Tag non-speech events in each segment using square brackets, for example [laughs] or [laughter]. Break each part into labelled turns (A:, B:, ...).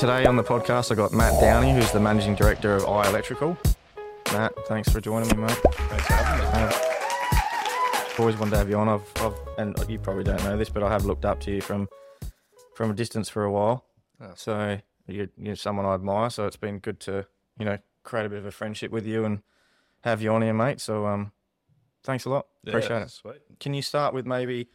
A: today on the podcast, I got Matt Downie, who's the managing director of iElectrical. Matt, thanks for joining me, mate.
B: Thanks for having me.
A: I've always wanted to have you on. I've, I've, and you probably don't know this, but I have looked up to you from from a distance for a while.
B: Oh.
A: So you're, you're someone I admire. So it's been good to you know create a bit of a friendship with you and have you on here, mate. So um, thanks a lot. Appreciate it.
B: Sweet.
A: Can you start with maybe?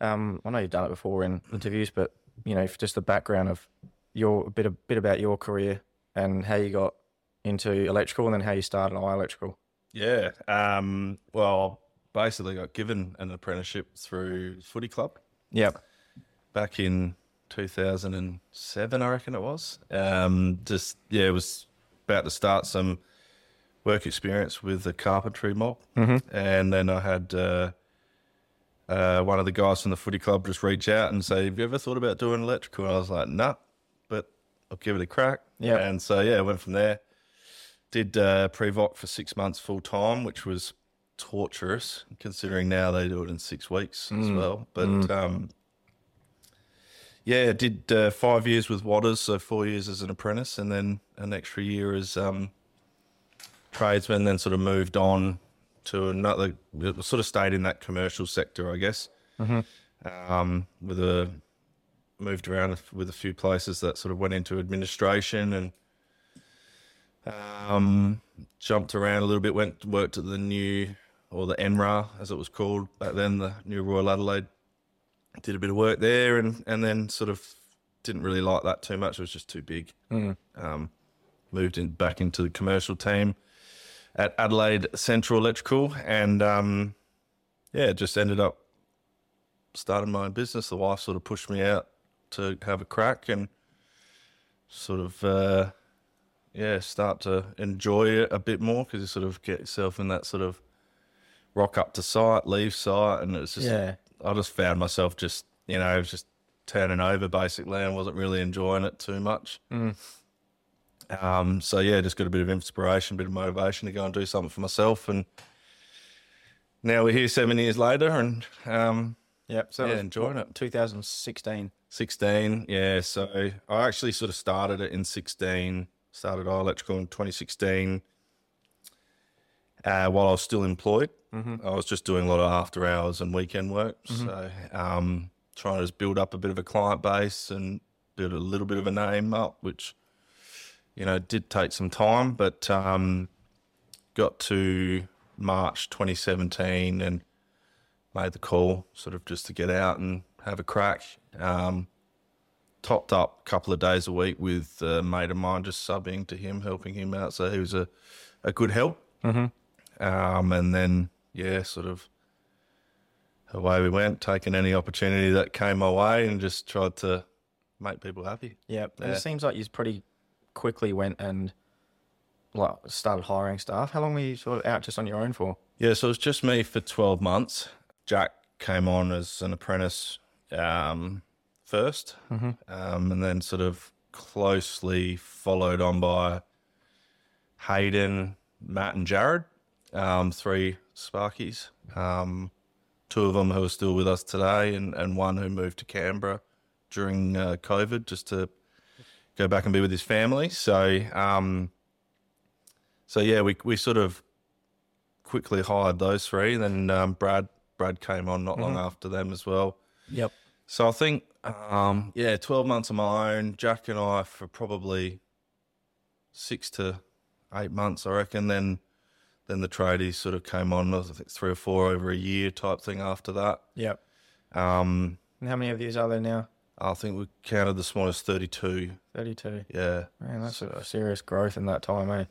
A: Um, I know you've done it before in interviews, but you know, just the background of your a bit a bit about your career and how you got into electrical, and then how you started iElectrical.
B: Yeah. Um, well, basically got given an apprenticeship through footy club
A: Yep.
B: back in 2007, I reckon it was. Um, just, yeah, it was about to start some work experience with the carpentry mob.
A: Mm-hmm.
B: And then I had uh, uh, one of the guys from the footy club just reach out and say, Have you ever thought about doing electrical? And I was like, Nah, I'll give it a crack.
A: Yeah.
B: And so, yeah, I went from there. Did uh, Prevoc for six months full time, which was torturous considering now they do it in six weeks as
A: Mm.
B: well. But um, yeah, did uh, five years with Waters, so four years as an apprentice, and then an extra year as um, tradesman. Then sort of moved on to another, sort of stayed in that commercial sector, I guess. Um, with a moved around with a few places that sort of went into administration and um, jumped around a little bit. Went worked at the new or the NRA as it was called back then, the New Royal Adelaide. Did a bit of work there, and and then sort of didn't really like that too much. It was just too big. Um, moved in back into the commercial team at Adelaide Central Electrical, and um, yeah, just ended up starting my own business. The wife sort of pushed me out to have a crack and sort of uh, yeah start to enjoy it a bit more because you sort of get yourself in that sort of rock up to site, leave site, and it's just
A: Yeah.
B: I just found myself just you know just turning over basically and wasn't really enjoying it too much. Um, so yeah, just got a bit of inspiration, a bit of motivation to go and do something for myself, and now we're here seven years later, and um,
A: Yep. So
B: Yeah, enjoying it.
A: 2016.
B: 16, yeah. So I actually sort of started it in 16, started iElectrical in 2016 uh, while I was still employed. Mm-hmm. I was just doing a lot of after hours and weekend work. So um, trying to just build up a bit of a client base and build a little bit of a name up, which, you know, did take some time, but um, got to March 2017 and made the call sort of just to get out and have a crack. Um, topped up a couple of days a week with a mate of mine, just subbing to him, helping him out. So he was a, a good help. Mm-hmm. Um, and then, yeah, sort of away we went, taking any opportunity that came my way and just tried to make people happy.
A: Yep.
B: Yeah.
A: it seems like you pretty quickly went and like started hiring staff. How long were you sort of out just on your own for?
B: Yeah, so it was just me for 12 months. Jack came on as an apprentice um, 1st um, and then sort of closely followed on by Hayden, Matt, and Jared, um, three Sparkies. Um, two of them who are still with us today, and, and one who moved to Canberra during uh, COVID just to go back and be with his family. So, um, so yeah, we we sort of quickly hired those three. Then um, Brad Brad came on not long after them as well.
A: Yep.
B: So I think um, yeah, twelve months of my own. Jack and I for probably six to eight months, I reckon. Then then the tradies sort of came on. I think three or four over a year type thing after that.
A: Yep.
B: Um,
A: And how many of these are there now?
B: I think we counted this morning as thirty two.
A: 32.
B: Yeah.
A: Man, that's a serious growth in that time, eh?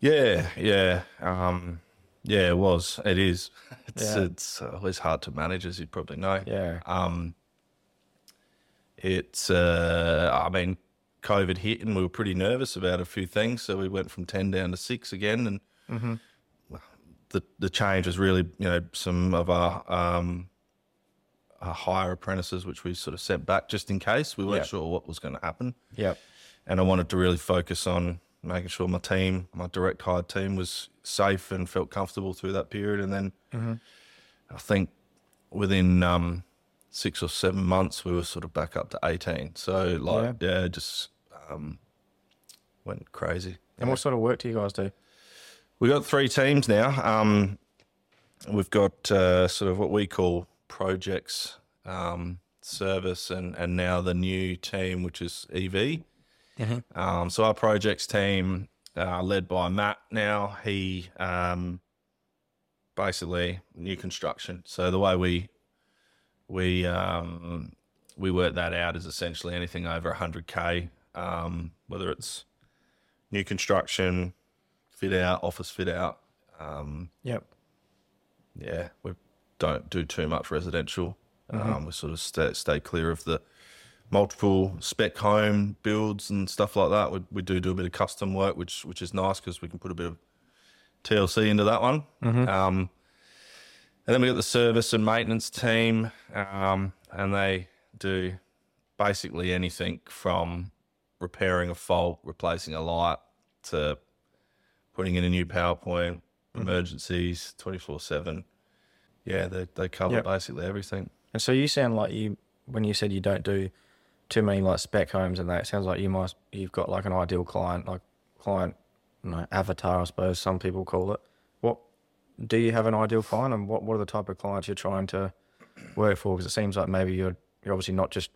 B: Yeah, yeah, um, yeah. It was. It is. [laughs] It's
A: Yeah.
B: it's always hard to manage, as you probably know.
A: Yeah.
B: Um, it's. Uh, I mean, COVID hit, and we were pretty nervous about a few things, so we went from ten down to six again, and
A: Mm-hmm.
B: the the change was really, you know, some of our um, our higher apprentices, which we sort of sent back just in case we weren't
A: Yeah.
B: sure what was going to happen
A: Yep.
B: and I wanted to really focus on making sure my team, my direct hire team, was safe and felt comfortable through that period. And then I think within um, six or seven months, we were sort of back up to eighteen. So like, yeah, just um, went crazy.
A: And what sort of work do you guys do?
B: We've got three teams now. Um, we've got uh, sort of what we call projects, um, service, and and now the new team, which is EV. Um, so our projects team, uh, led by Matt. Now he um, basically new construction. So the way we we um, we work that out as essentially anything over 100k, um, whether it's new construction, fit out, office fit out. Um,
A: Yep.
B: yeah, we don't do too much residential. Um, we sort of stay, stay clear of the multiple spec home builds and stuff like that. We, we do do a bit of custom work, which which is nice because we can put a bit of TLC into that one. Um, and then we got the service and maintenance team, um, and they do basically anything from repairing a fault, replacing a light, to putting in a new PowerPoint, emergencies, twenty four seven. Yeah, they they cover
A: Yep.
B: basically everything.
A: And so you sound like you, when you said you don't do too many like spec homes and that, it sounds like you must, you've got like an ideal client, like client, you know, avatar, I suppose some people call it. Do you have an ideal client, and what what are the type of clients you're trying to work for? Because it seems like maybe you're you're obviously not just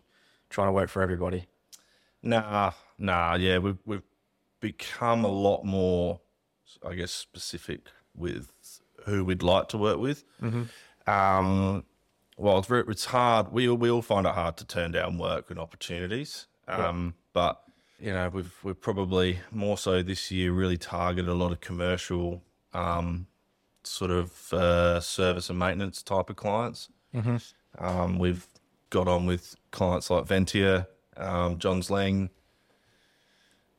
A: trying to work for everybody.
B: Nah, nah, yeah, we've we've become a lot more, I guess, specific with who we'd like to work with. Um, well, it's very, it's hard. We all- we all find it hard to turn down work and opportunities. Um, but you know, we've we've probably more so this year really targeted a lot of commercial, um, sort of uh, service and maintenance type of clients. Um, we've got on with clients like Ventia, um, Jones Lang,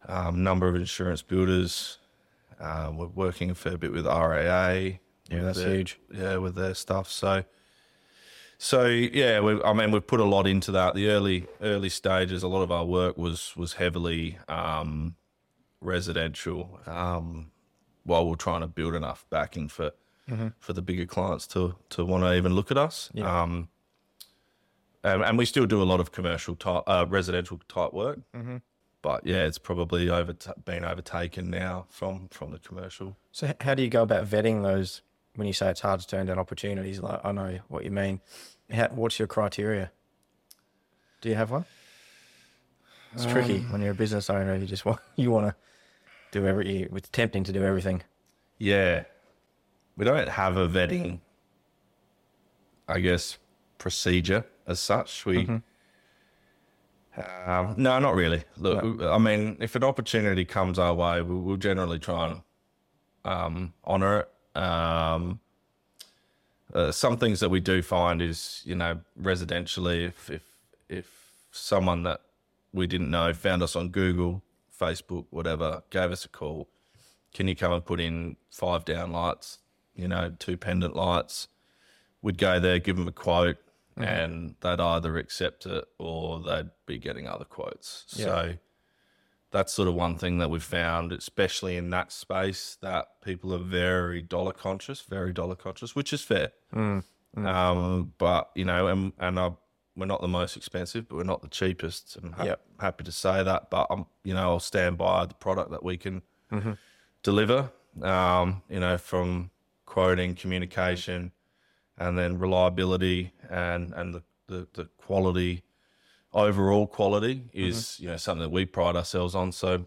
B: um, number of insurance builders. Uh, we're working a fair bit with RAA.
A: Yeah,
B: with
A: that's
B: their-
A: huge.
B: Yeah, with their stuff. So, so yeah, we, I mean, we've put a lot into that. The early early stages, a lot of our work was was heavily um, residential. Um, while we're trying to build enough backing for for the bigger clients to to want to even look at us.
A: Yeah.
B: Um, and, and we still do a lot of commercial type, uh, residential type work. Mm-hmm. But yeah, it's probably over been overtaken now from from the commercial.
A: So how do you go about vetting those? When you say it's hard to turn down opportunities, like I know what you mean. How, what's your criteria? Do you have one? It's tricky when you're a business owner. You just want [laughs] you want to do every. It's tempting to do everything.
B: Yeah, we don't have a vetting, I guess, procedure as such. We, um, no, not really. Look, I mean, if an opportunity comes our way, we, we'll generally try and um, honor it. Um, uh, some things that we do find is, you know, residentially, if if if someone that we didn't know found us on Google, Facebook, whatever, gave us a call, can you come and put in five down lights, you know, two pendant lights? We'd go there, give them a quote, mm-hmm. and they'd either accept it or they'd be getting other quotes.
A: Yeah.
B: So that's sort of one thing that we've found, especially in that space, that people are very dollar conscious, very dollar conscious, which is fair. Mm, mm. Um, but you know, and and I, we're not the most expensive, but we're not the cheapest. I'm ha-
A: Yep.
B: happy to say that. But I'm, you know, I'll stand by the product that we can deliver. Um, you know, from quoting, communication, and then reliability and and the the, the quality, overall quality is you know something that we pride ourselves on. So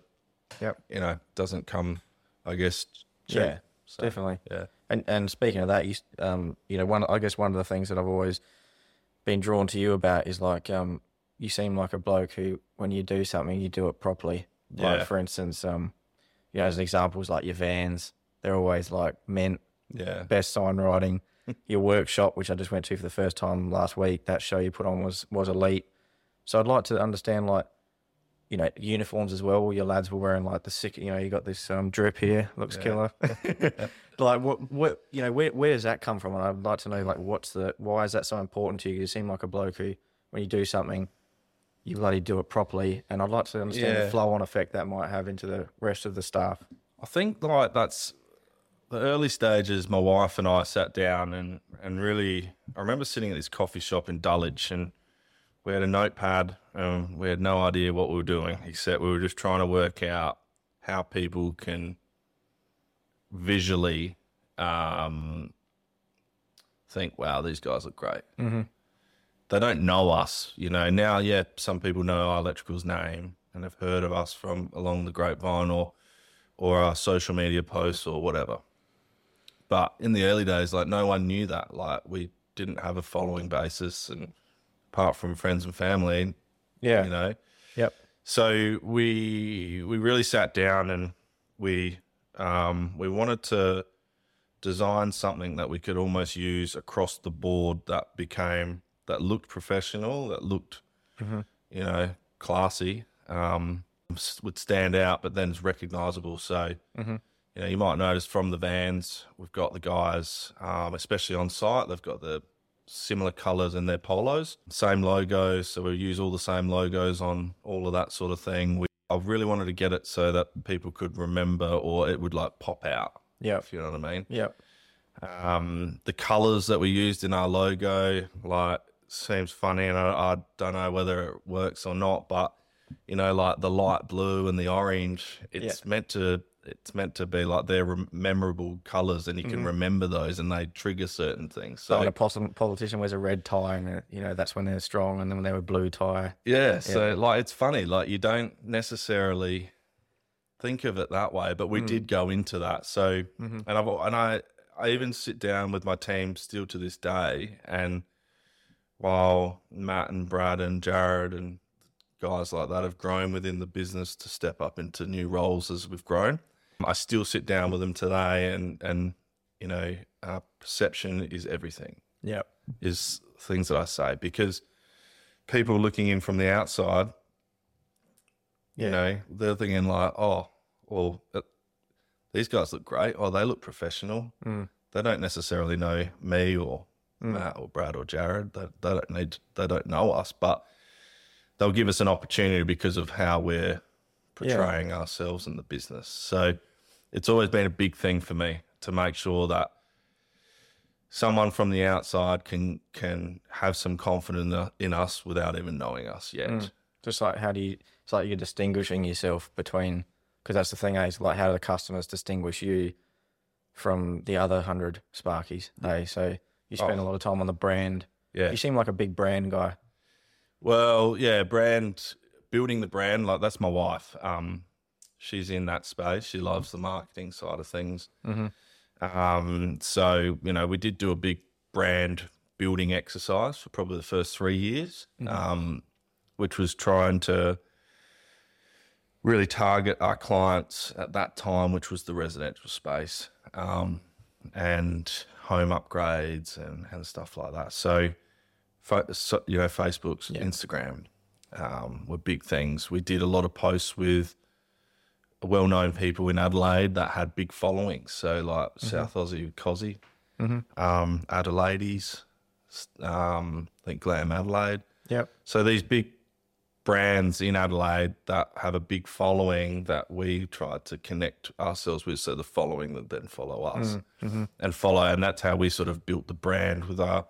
A: Yep.
B: you know, doesn't come, I guess, cheap.
A: Yeah,
B: So,
A: definitely.
B: Yeah.
A: And and speaking of that, you um you know one I guess one of the things that I've always been drawn to you about is like um you seem like a bloke who when you do something you do it properly. Like for instance, um you know as examples like your vans, they're always like mint,
B: Yeah.
A: best sign writing. [laughs] your workshop, which I just went to for the first time last week, that show you put on was was elite. So I'd like to understand like you know, uniforms as well. Your lads were wearing like the sick, you know, you got this um, drip here, looks killer. [laughs] [laughs] like what, what, you know, where, where does that come from? And I'd like to know, like, what's the, why is that so important to you? You seem like a bloke who, when you do something, you bloody do it properly. And I'd like to understand
B: Yeah.
A: the flow on effect that might have into the rest of the staff.
B: I think like that's the early stages. My wife and I sat down and and really, I remember sitting at this coffee shop in Dulwich, and we had a notepad. Um, we had no idea what we were doing, except we were just trying to work out how people can visually um, think, "Wow, these guys look great." Mm-hmm. They don't know us, you know. Now, yeah, some people know our electrical's name and have heard of us from along the grapevine or or our social media posts or whatever. But in the early days, like no one knew that. Like we didn't have a following basis, and apart from friends and family,
A: Yeah.
B: you know.
A: Yep.
B: So we we really sat down and we um, we wanted to design something that we could almost use across the board that became that looked professional, that looked you know classy, um, would stand out, but then is recognizable. So you know you might notice from the vans we've got the guys, um, especially on site, they've got the similar colors in their polos, same logos. So we use all the same logos on all of that sort of thing. We, I really wanted to get it so that people could remember or it would like pop out,
A: Yeah.
B: if you know what I mean.
A: Yeah.
B: Um, the colors that we used in our logo, like, seems funny, and I, I don't know whether it works or not, but you know, like the light blue and the orange, it's meant to. It's meant to be like they're memorable colors, and you can mm. remember those, and they trigger certain things.
A: So
B: So
A: when a politician wears a red tie, and uh, you know that's when they're strong, and then when they wear a blue tie,
B: Yeah, so like it's funny, like you don't necessarily think of it that way, but we mm. did go into that. So mm-hmm. and I've and I I even sit down with my team still to this day and while Matt and Brad and Jared and guys like that have grown within the business to step up into new roles as we've grown. I still sit down with them today and and you know, uh, perception is everything
A: yep,
B: is things that I say because people looking in from the outside,
A: yeah,
B: you know, they're thinking like, oh, well, uh, these guys look great. Oh, they look professional.
A: Mm.
B: They don't necessarily know me or Matt or Brad or Jared. They, they don't need, they don't know us, but they'll give us an opportunity because of how we're portraying ourselves in the business. So it's always been a big thing for me to make sure that someone from the outside can can have some confidence in us without even knowing us yet.
A: Just like how do you? It's like you're distinguishing yourself between because that's the thing. Eh? It's like how do the customers distinguish you from the other hundred Sparkies? Hey, so you spend a lot of time on the brand.
B: Yeah.
A: You seem like a big brand guy.
B: Well, yeah, brand building the brand like that's my wife. Um, she's in that space. She loves the marketing side of things. Um, so you know, we did do a big brand building exercise for probably the first three years, um, which was trying to really target our clients at that time, which was the residential space um, and home upgrades and, and stuff like that. So, you know, Facebook's, Instagram um, were big things. We did a lot of posts with well-known people in Adelaide that had big followings. So, like South Aussie Cozzy, um, Adelaides, um, I think Glam Adelaide.
A: Yep.
B: So these big brands in Adelaide that have a big following that we try to connect ourselves with, so the following that then follow us and follow, and that's how we sort of built the brand with our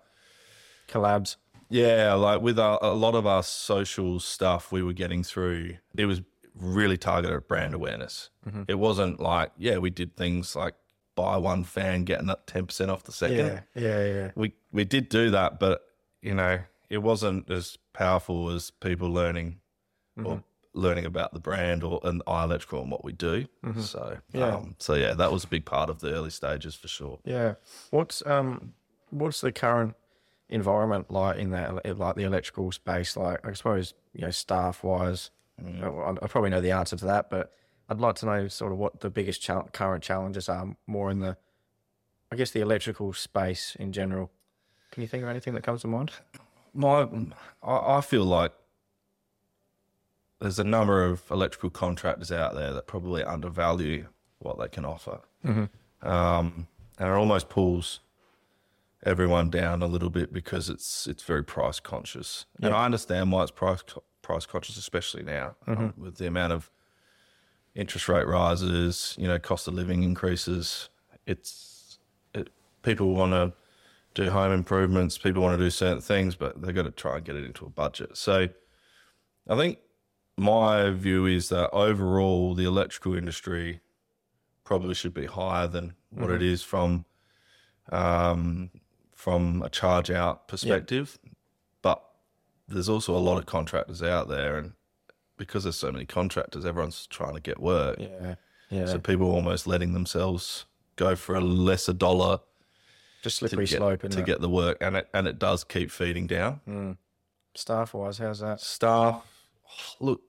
A: Collabs.
B: yeah, like with our, a lot of our social stuff we were getting through, it was really targeted at brand awareness. It wasn't like yeah, we did things like buy one fan getting that ten percent off the second
A: Yeah. Yeah. Yeah.
B: we we did do that, but you know, it wasn't as powerful as people learning or learning about the brand or and iElectrical and what we do. So
A: Yeah.
B: um, so yeah, that was a big part of the early stages for sure.
A: Yeah. What's um what's the current environment like in that like the electrical space? Like I suppose you know staff wise, I, I probably know the answer to that, but I'd like to know sort of what the biggest chal- current challenges are more in the, I guess the electrical space in general. Can you think of anything that comes to mind?
B: My I, I feel like there's a number of electrical contractors out there that probably undervalue what they can offer, um, and it almost pulls everyone down a little bit because it's it's very price conscious. And I understand why it's price price conscious, especially now um, with the amount of interest rate rises, you know, cost of living increases. It's it, people want to do home improvements. People want to do certain things, but they've got to try and get it into a budget. So I think my view is that overall, the electrical industry probably should be higher than what it is from um, from a charge out perspective. But there's also a lot of contractors out there, and because there's so many contractors, everyone's trying to get work.
A: Yeah. Yeah.
B: So people are almost letting themselves go for a lesser dollar
A: Just
B: to
A: slippery
B: get,
A: slope
B: to
A: and
B: get the work, and it and it does keep feeding down. Hmm.
A: staff wise, how's that?
B: Staff, look,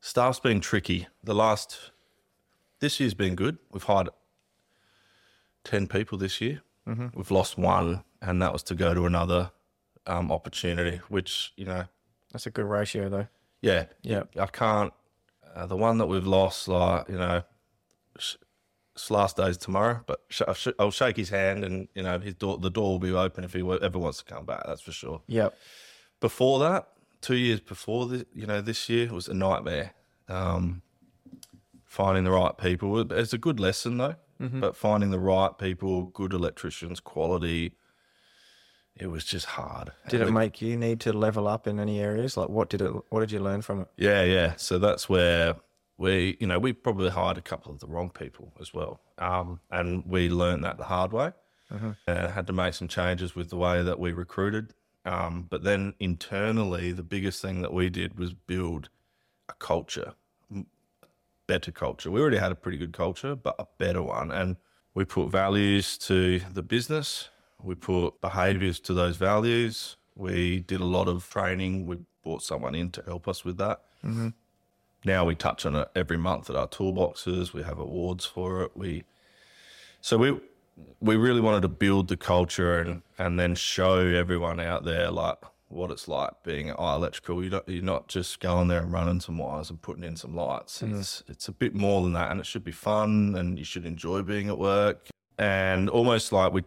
B: staff's been tricky. The last this year's been good. We've hired ten people this year.
A: Mm-hmm.
B: We've lost one, and that was to go to another um, opportunity. Which you know,
A: That's a good ratio though.
B: yeah,
A: Yeah.
B: I can't. Uh, the one that we've lost, like you know, sh- last day's tomorrow. But sh- I'll, sh- I'll shake his hand, and you know, his door, the door will be open if he wa- ever wants to come back. That's for sure.
A: Yep.
B: Before that, two years before the, you know, this year was a nightmare. Um, finding the right people. It's a good lesson though. But finding the right people, good electricians, quality. It was just hard.
A: Did it make you need to level up in any areas? Like what did it what did you learn from it?
B: Yeah, yeah. So that's where we, you know, we probably hired a couple of the wrong people as well. Um, and we learned that the hard way and had to make some changes with the way that we recruited. Um, but then internally, the biggest thing that we did was build a culture, better culture. We already had a pretty good culture, but a better one. And we put values to the business. We put behaviors to those values. We did a lot of training. We brought someone in to help us with that. Mm-hmm. Now we touch on it every month at our toolboxes. We have awards for it. We so we we really wanted to build the culture and and then show everyone out there like what it's like being at iElectrical. You don't, you're not just going there and running some wires and putting in some lights. It's it's a bit more than that, and it should be fun, and you should enjoy being at work. And almost like we,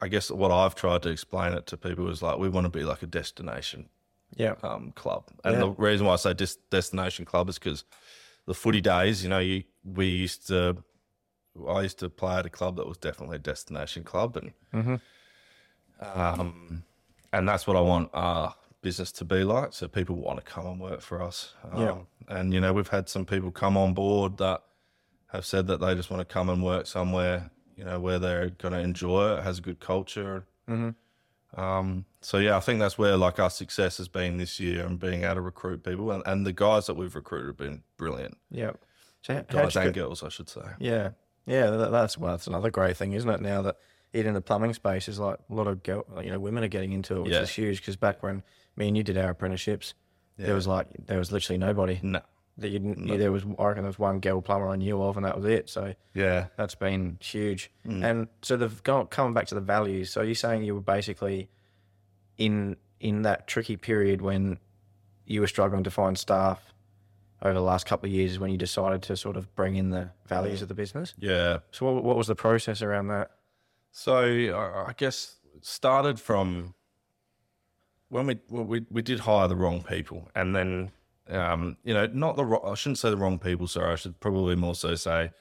B: I guess what I've tried to explain it to people is like we want to be like a destination
A: Yeah.
B: um, club. And
A: Yeah.
B: the reason why I say des- destination club is because the footy days, you know, you, we used to, I used to play at a club that was definitely a destination club, and um, and that's what I want our business to be like. So people want to come and work for us. Um,
A: Yeah.
B: And you know, we've had some people come on board that have said that they just want to come and work somewhere, you know, where they're going to enjoy it, has a good culture. Um, so yeah, I think that's where like our success has been this year and being able to recruit people and, and the guys that we've recruited have been brilliant.
A: Yeah. So
B: Guys and
A: go-
B: girls, I should say.
A: Yeah, yeah, that's well, that's another great thing, isn't it? Now that even in the plumbing space is like a lot of girl, you know, women are getting into it, which
B: Yeah.
A: is huge. Because back when me and you did our apprenticeships, there was like there was literally nobody
B: No.
A: that you didn't. You, there was I reckon there was one girl plumber I knew of, and that was it. So
B: Yeah.
A: that's been huge.
B: Mm.
A: And so the go- coming back to the values. So you're saying you were basically in in that tricky period when you were struggling to find staff over the last couple of years when you decided to sort of bring in the values of the business.
B: Yeah.
A: So what, what was the process around that?
B: So I I guess it started from when we well, we we did hire the wrong people, and then um, you know not the wrong, I shouldn't say the wrong people. Sorry, I should probably more so say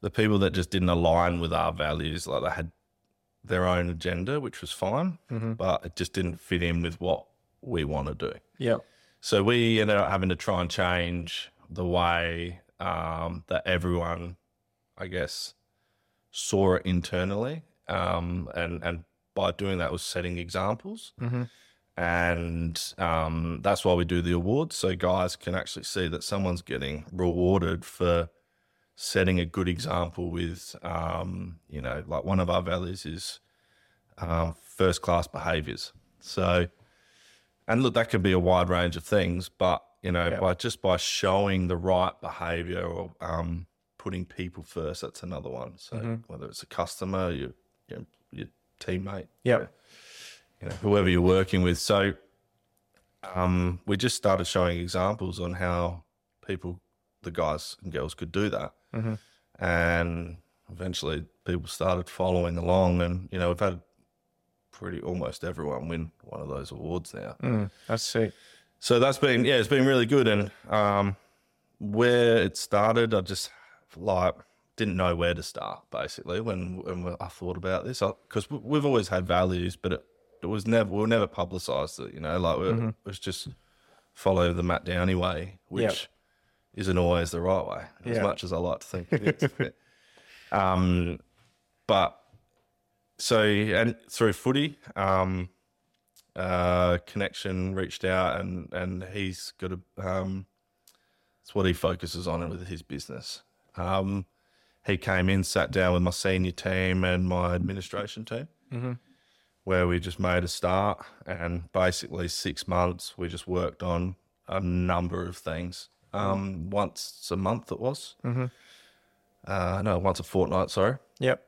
B: the people that just didn't align with our values. Like they had their own agenda, which was fine, but it just didn't fit in with what we want to do.
A: Yeah.
B: So we ended up having to try and change the way um, that everyone, I guess, saw it internally, um, and and by doing that was setting examples, and um, that's why we do the awards, so guys can actually see that someone's getting rewarded for setting a good example with, um, you know, like one of our values is um, first class behaviours. So and look, that could be a wide range of things, but you know,
A: Yeah.
B: by just by showing the right behavior or um, putting people first, that's another one. So whether it's a customer, your your, your teammate,
A: Yep.
B: you know, whoever you're working with. So um, we just started showing examples on how people, the guys and girls, could do that, and eventually people started following along, and you know, we've had pretty almost everyone win one of those awards now.
A: Mm, that's sick.
B: So that's been yeah, it's been really good. And um, where it started, I just like didn't know where to start basically when when I thought about this because we've always had values, but it, it was never we were never publicised it. You know, like we it was just follow the Matt Downie way, which
A: Yep.
B: isn't always the right way, as
A: Yeah.
B: much as I like to think it is. [laughs] um, but so and through footy, um, uh, connection reached out and and he's got a um, it's what he focuses on with his business. Um, he came in, sat down with my senior team and my administration team, where we just made a start. And basically, six months, we just worked on a number of things. Um, once a month, it was. Mm-hmm. Uh, no, once a fortnight, sorry
A: Yep.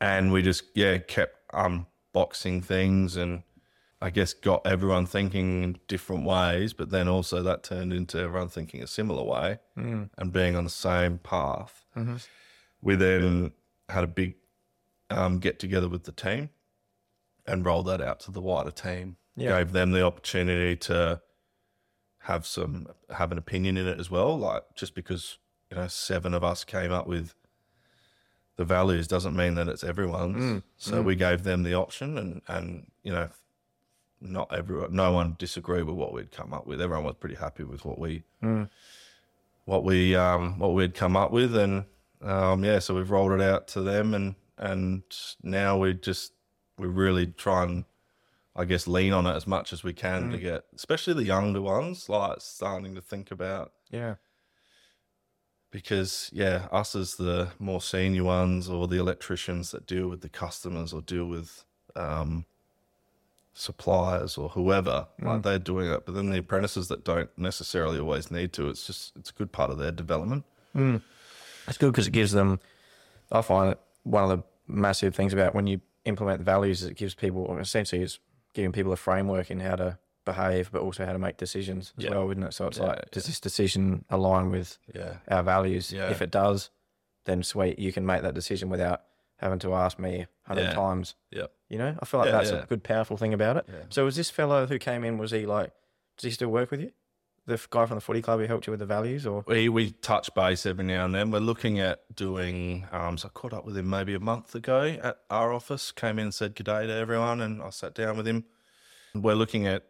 B: and we just yeah kept unboxing things and I guess got everyone thinking in different ways, but then also that turned into everyone thinking a similar way hmm. and being on the same path. Mm-hmm. We then had a big um, get together with the team and rolled that out to the wider team.
A: Yeah.
B: Gave them the opportunity to have some have an opinion in it as well. Like just because you know seven of us came up with the values doesn't mean that it's everyone's. Mm. So we mm. gave them the option, and and you know, not everyone, no one disagreed with what we'd come up with. Everyone was pretty happy with what we what we um what we'd come up with, and um yeah, so we've rolled it out to them, and and now we just we really try and I guess lean on it as much as we can to get, especially the younger ones, like starting to think about
A: Yeah.
B: because yeah, us as the more senior ones or the electricians that deal with the customers or deal with um, suppliers or whoever, like mm. they're doing it. But then the apprentices that don't necessarily always need to, it's just it's a good part of their development. Mm.
A: It's good because it gives them. I find it one of the massive things about when you implement the values is it gives people essentially it's giving people a framework in how to behave, but also how to make decisions as
B: Yeah.
A: well, wouldn't it? So it's
B: Yeah,
A: like, does this decision align with
B: Yeah,
A: our values?
B: Yeah.
A: If it does, then sweet, you can make that decision without having to ask me a hundred
B: Yeah.
A: times.
B: yeah.
A: You know, I feel like
B: Yeah,
A: that's
B: yeah.
A: a good, powerful thing about it.
B: Yeah.
A: So was this fellow who came in? Was he like? Does he still work with you? The f- guy from the footy club who helped you with the values, or
B: We we touch base every now and then. We're looking at doing. Um, so I caught up with him maybe a month ago at our office. Came in, and said good day to everyone, and I sat down with him. We're looking at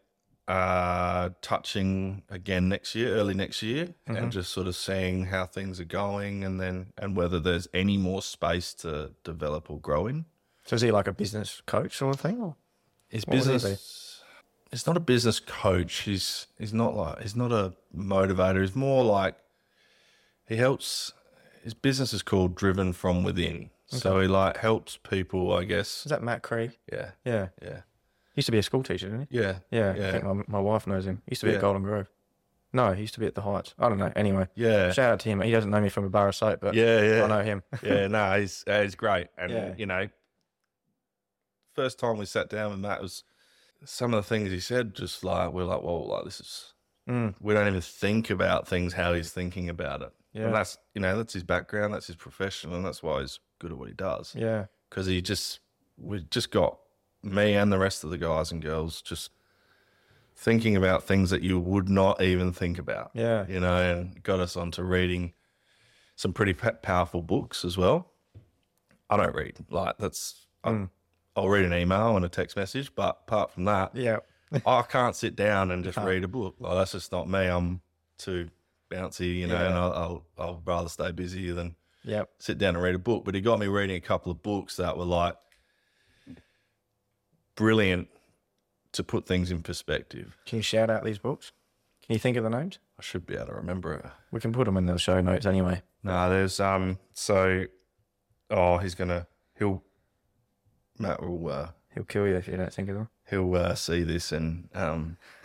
B: uh, touching again next year, early next year, and just sort of seeing how things are going, and then and whether there's any more space to develop or grow in.
A: so is he like a business coach sort of thing? Or?
B: His
A: What
B: business. He's not a business coach. He's he's not like he's not a motivator. He's more like he helps. His business is called Driven from Within. So he like helps people. I guess.
A: Is that Matt Craig?
B: Yeah.
A: Yeah,
B: Yeah.
A: He used to be a school teacher, didn't he?
B: Yeah.
A: Yeah, I think my, my wife knows him. He used to be
B: Yeah.
A: at Golden Grove. No, he used to be at the Heights. I don't know. Anyway,
B: Yeah.
A: shout out to him. He doesn't know me from a bar of soap, but
B: Yeah. Yeah.
A: I know him. [laughs]
B: yeah, no, he's uh, he's great, and
A: Yeah.
B: you know, first time we sat down with Matt was some of the things he said. Just like we're like, well, like this is
A: Mm.
B: we don't even think about things how he's thinking about it.
A: Yeah.
B: and that's you know that's his background, that's his profession, and that's why he's good at what he does.
A: Yeah,
B: Because he just we just got me and the rest of the guys and girls just thinking about things that you would not even think about
A: yeah,
B: you know, and got us onto reading some pretty p- powerful books as well. I don't read like that's. I, hmm. I'll read an email and a text message, but apart from that,
A: yeah. [laughs]
B: I can't sit down and just read a book. Like that's just not me. I'm too bouncy, you know, and I'll, I'll I'll rather stay busy than
A: Yep.
B: sit down and read a book. But he got me reading a couple of books that were like brilliant to put things in perspective.
A: Can you shout out these books? Can you think of the names?
B: I should be able to remember it.
A: We can put them in the show notes anyway.
B: No, there's um. So, oh, he's gonna he'll Matt will uh,
A: He'll kill you if you don't think of them.
B: he'll uh, see this and um. [laughs]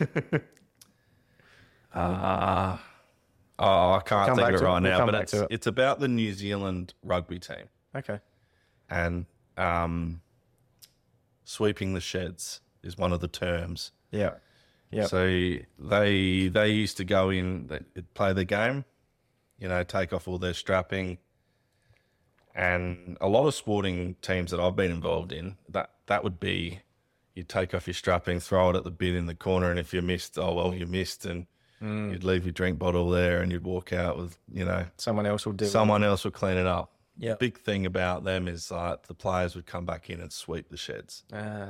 B: uh, oh, I can't
A: Come
B: think of it
A: to it.
B: right
A: We'll
B: now, but it's
A: it.
B: it's about the New Zealand rugby team
A: Okay.
B: and um, sweeping the sheds is one of the terms.
A: Yeah. Yep.
B: So they they used to go in, they'd play the game, you know, take off all their strapping, and a lot of sporting teams that I've been involved in, that that would be, you'd take off your strapping, throw it at the bin in the corner, and if you missed, oh well, you missed, and mm. you'd leave your drink bottle there, and you'd walk out with, you know,
A: Someone else will do. it.
B: someone else would clean it up.
A: Yeah.
B: Big thing about them is like the players would come back in and sweep the sheds.
A: Uh,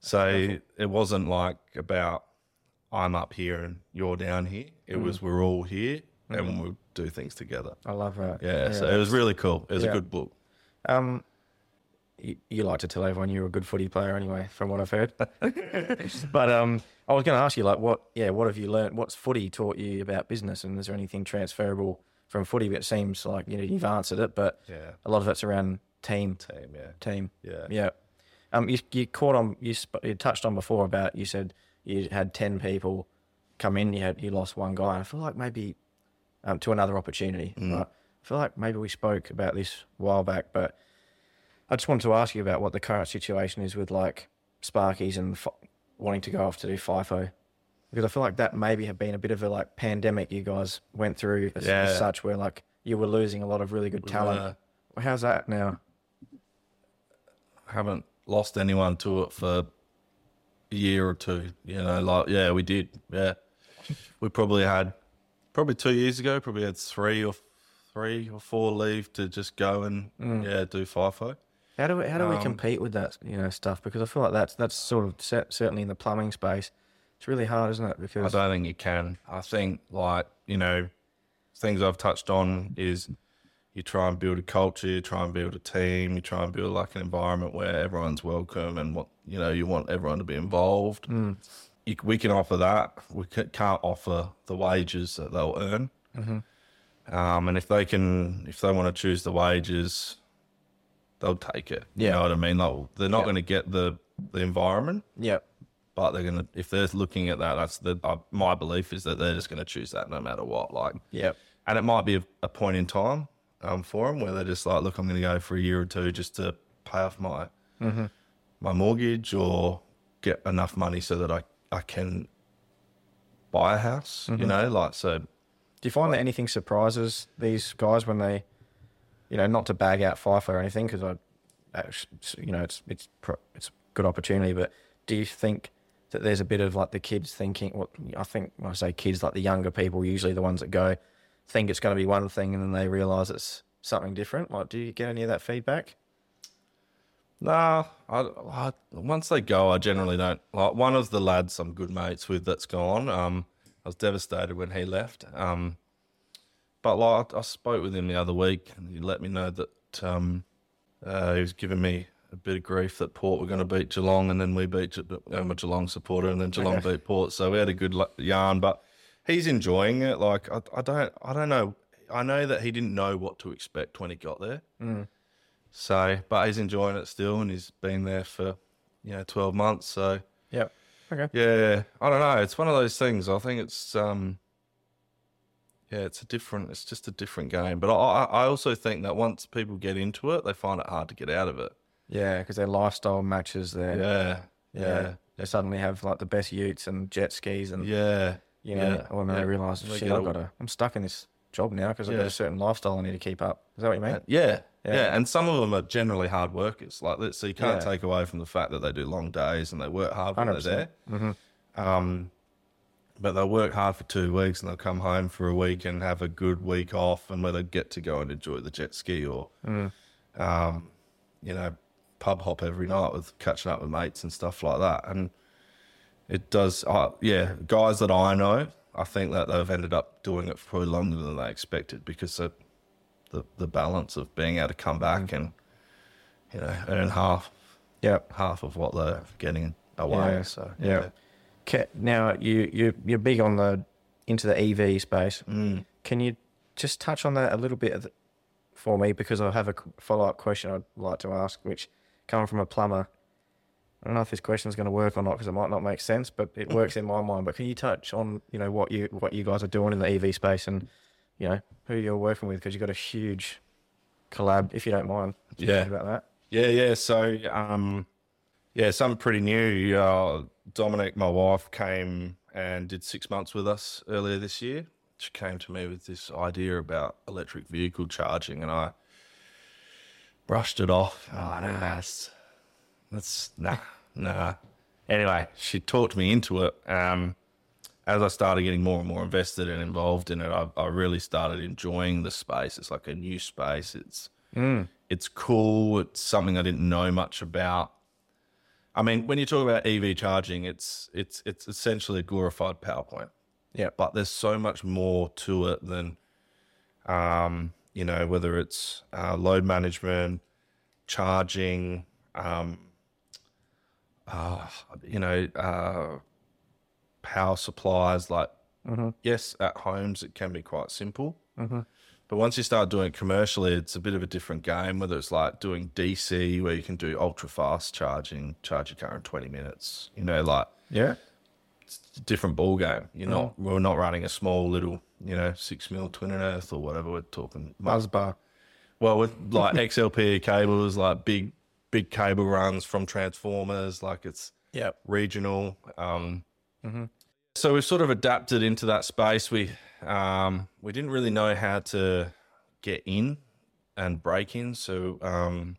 B: So it wasn't like about I'm up here and you're down here. It
A: Mm.
B: was we're all here and we'll do things together.
A: I love that.
B: Yeah, so it was really cool. It was
A: Yeah.
B: a good book.
A: Um, you, you like to tell everyone you're a good footy player anyway, from what I've heard. [laughs] but um, I was going to ask you, like, what, yeah, what have you learned? What's footy taught you about business, and is there anything transferable from footy? but It seems like you know you've answered it, but
B: Yeah.
A: a lot of it's around team,
B: Team, yeah.
A: team.
B: Yeah.
A: Yeah. Um, you you caught on you sp- you touched on before about you said you had ten people come in, you had you lost one guy. And I feel like maybe um, to another opportunity. Right? I feel like maybe we spoke about this a while back, but I just wanted to ask you about what the current situation is with like Sparkies and f- wanting to go off to do FIFO. Because I feel like that maybe have been a bit of a like pandemic you guys went through as,
B: Yeah.
A: as such, where like you were losing a lot of really good talent. How's that now?
B: haven't lost anyone to it for a year or two. You know, like yeah, we did. Yeah, we probably had probably two years ago. Probably had three or three or four leave to just go and yeah do FIFO.
A: How do we, how do we
B: Um,
A: compete with that you know stuff? Because I feel like that's that's sort of set, certainly in the plumbing space. It's really hard, isn't it? Because I
B: don't think you can. I think like you know things I've touched on is you try and build a culture, you try and build a team, you try and build like an environment where everyone's welcome and what you know you want everyone to be involved. You, we can offer that. We can't offer the wages that they'll earn. Um, and if they can, if they want to choose the wages, they'll take it. You
A: Yeah.
B: know what I mean? Like they're not going to get the the environment
A: yeah,
B: but they're gonna if they're looking at that that's the uh, my belief is that they're just gonna choose that no matter what like.
A: Yeah,
B: and it might be a, a point in time um, for them where they're just like look i'm gonna go for a year or two just to pay off my my mortgage or get enough money so that i i can buy a house you know like so.
A: Do you find that anything surprises these guys when they, you know, not to bag out FIFO or anything, because I, you know, it's it's it's a good opportunity, but do you think that there's a bit of like the kids thinking? What I think when I say kids, like the younger people, usually the ones that go, think it's going to be one thing, and then they realise it's something different. Like, do you get any of that feedback?
B: Nah, I, I once they go, I generally don't like. One of the lads I'm good mates with that's gone. Um, I was devastated when he left. Um, but like I spoke with him the other week, and he let me know that um, uh, he was giving me a bit of grief that Port were going to beat Geelong, and then we beat. Ge- I'm a Geelong supporter, and then Geelong beat Port, so we had a good yarn. But he's enjoying it. Like I, I don't, I don't know. I know that he didn't know what to expect when he got there. So, but he's enjoying it still, and he's been there for, you know, twelve months. So,
A: Yeah. Okay.
B: yeah, I don't know. It's one of those things. I think it's, um, yeah, it's a different. It's just a different game. But I I also think that once people get into it, they find it hard to get out of it.
A: Yeah, because their lifestyle matches their
B: Yeah,
A: yeah.
B: yeah,
A: They suddenly have like the best utes and jet skis and
B: yeah,
A: you know,
B: yeah,
A: when they
B: yeah.
A: realise shit, I've got to, I'm stuck in this job now because I've got a certain lifestyle I need to keep up. Is that what you mean?
B: Uh, yeah,
A: Yeah.
B: yeah, And some of them are generally hard workers. Like, so you can't take away from the fact that they do long days and they work hard when they're there.
A: Mm-hmm.
B: Um, but they'll work hard for two weeks and they'll come home for a week and have a good week off and where they get to go and enjoy the jet ski or, um, you know, pub hop every night with catching up with mates and stuff like that. And it does, uh, yeah, guys that I know, I think that they've ended up doing it for probably longer than they expected because of the, the balance of being able to come back and, you know, earn half,
A: Yeah.
B: half of what they're getting away.
A: Yeah.
B: So,
A: Yeah. Ca now you you you're big on the into the EV space.
B: Mm.
A: Can you just touch on that a little bit of the- for me because I have a follow up question I'd like to ask, which coming from a plumber. I don't know if this question is going to work or not because it might not make sense, but it works in my mind. But can you touch on you know what you what you guys are doing in the EV space and you know who you're working with because you've got a huge collab, if you don't mind.
B: Yeah.
A: about that.
B: Yeah, yeah. So, um, yeah, something pretty new. Uh, Dominic, my wife, came and did six months with us earlier this year. She came to me with this idea about electric vehicle charging, and I brushed it off. Oh, no, that's, that's nah, nah. Anyway, she talked me into it. Um, as I started getting more and more invested and involved in it, I, I really started enjoying the space. It's like a new space. It's It's cool. It's something I didn't know much about. I mean, when you talk about EV charging, it's it's it's essentially a glorified PowerPoint
A: Yeah.
B: but there's so much more to it than, um, you know, whether it's uh, load management, charging, um, uh, you know, uh, power supplies. Like, yes, at homes it can be quite simple, but once you start doing it commercially, it's a bit of a different game. Whether it's like doing DC, where you can do ultra fast charging, charge your car in 20 minutes, you know, like
A: Yeah.
B: It's a different ball game. You're not we're not running a small little, you know, six mil twin and earth or whatever we're talking.
A: Busbar.
B: Well, with like [laughs] XLP cables, like big big cable runs from transformers, like it's
A: Yeah.
B: regional. Um, So we've sort of adapted into that space. We um, we didn't really know how to get in and break in, so um,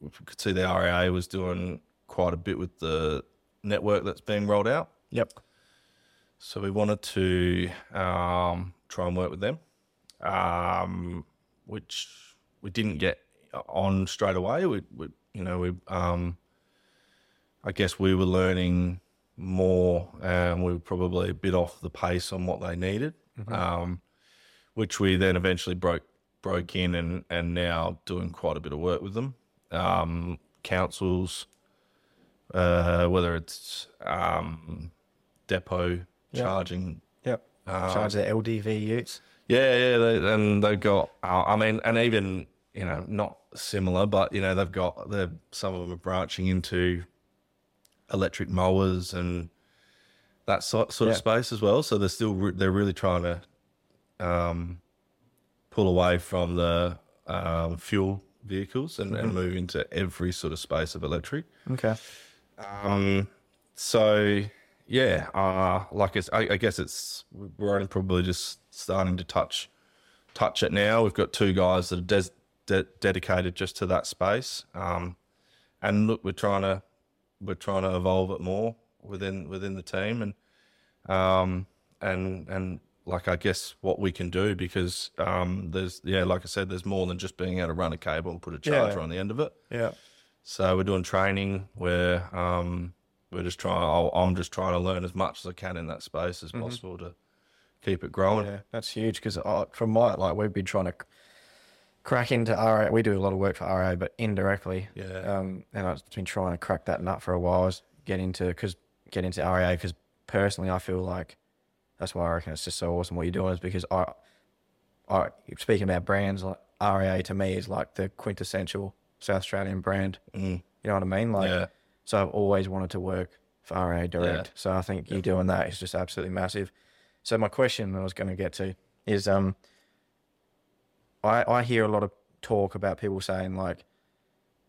B: we could see the RAA was doing quite a bit with the network that's being rolled out.
A: Yep.
B: So we wanted to um, try and work with them, um, which we didn't get on straight away. We, we you know, we, um, I guess we were learning more, and we were probably a bit off the pace on what they needed, um, which we then eventually broke broke in and and now doing quite a bit of work with them, um, councils, uh, whether it's um, depot
A: Yeah.
B: charging
A: Yep. Charge the LDV utes.
B: yeah, yeah, they, and they've got. Uh, I mean, and even you know, not similar, but you know, they've got. They're some of them are branching into electric mowers and that sort sort
A: Yeah.
B: of space as well. So they're still re- they're really trying to um, pull away from the um, fuel vehicles and, and move into every sort of space of electric.
A: Okay.
B: Um, so yeah, uh, like it's, I, I guess it's we're only probably just starting to touch touch it now. We've got two guys that are des- de- dedicated just to that space. Um, and look, we're trying to we're trying to evolve it more within within the team and um and and like I guess what we can do because um there's yeah like I said there's more than just being able to run a cable and put a charger
A: Yeah.
B: on the end of it.
A: Yeah.
B: So we're doing training where um, we're just trying. I'll, I'm just trying to learn as much as I can in that space as possible to keep it growing.
A: Yeah, that's huge because from my like we've been trying to crack into RA. We do a lot of work for RA, but indirectly.
B: Yeah.
A: Um, and I've been trying to crack that nut for a while. Is get into because get into RA because personally I feel like that's why I reckon it's just so awesome what you're doing is because I, I speaking about brands like RA to me is like the quintessential South Australian brand.
B: Mm.
A: You know what I mean? Like,
B: Yeah.
A: So I've always wanted to work for RA Direct.
B: Yeah.
A: So I think you doing that is just absolutely massive. So my question I was going to get to is, um, I I hear a lot of talk about people saying like,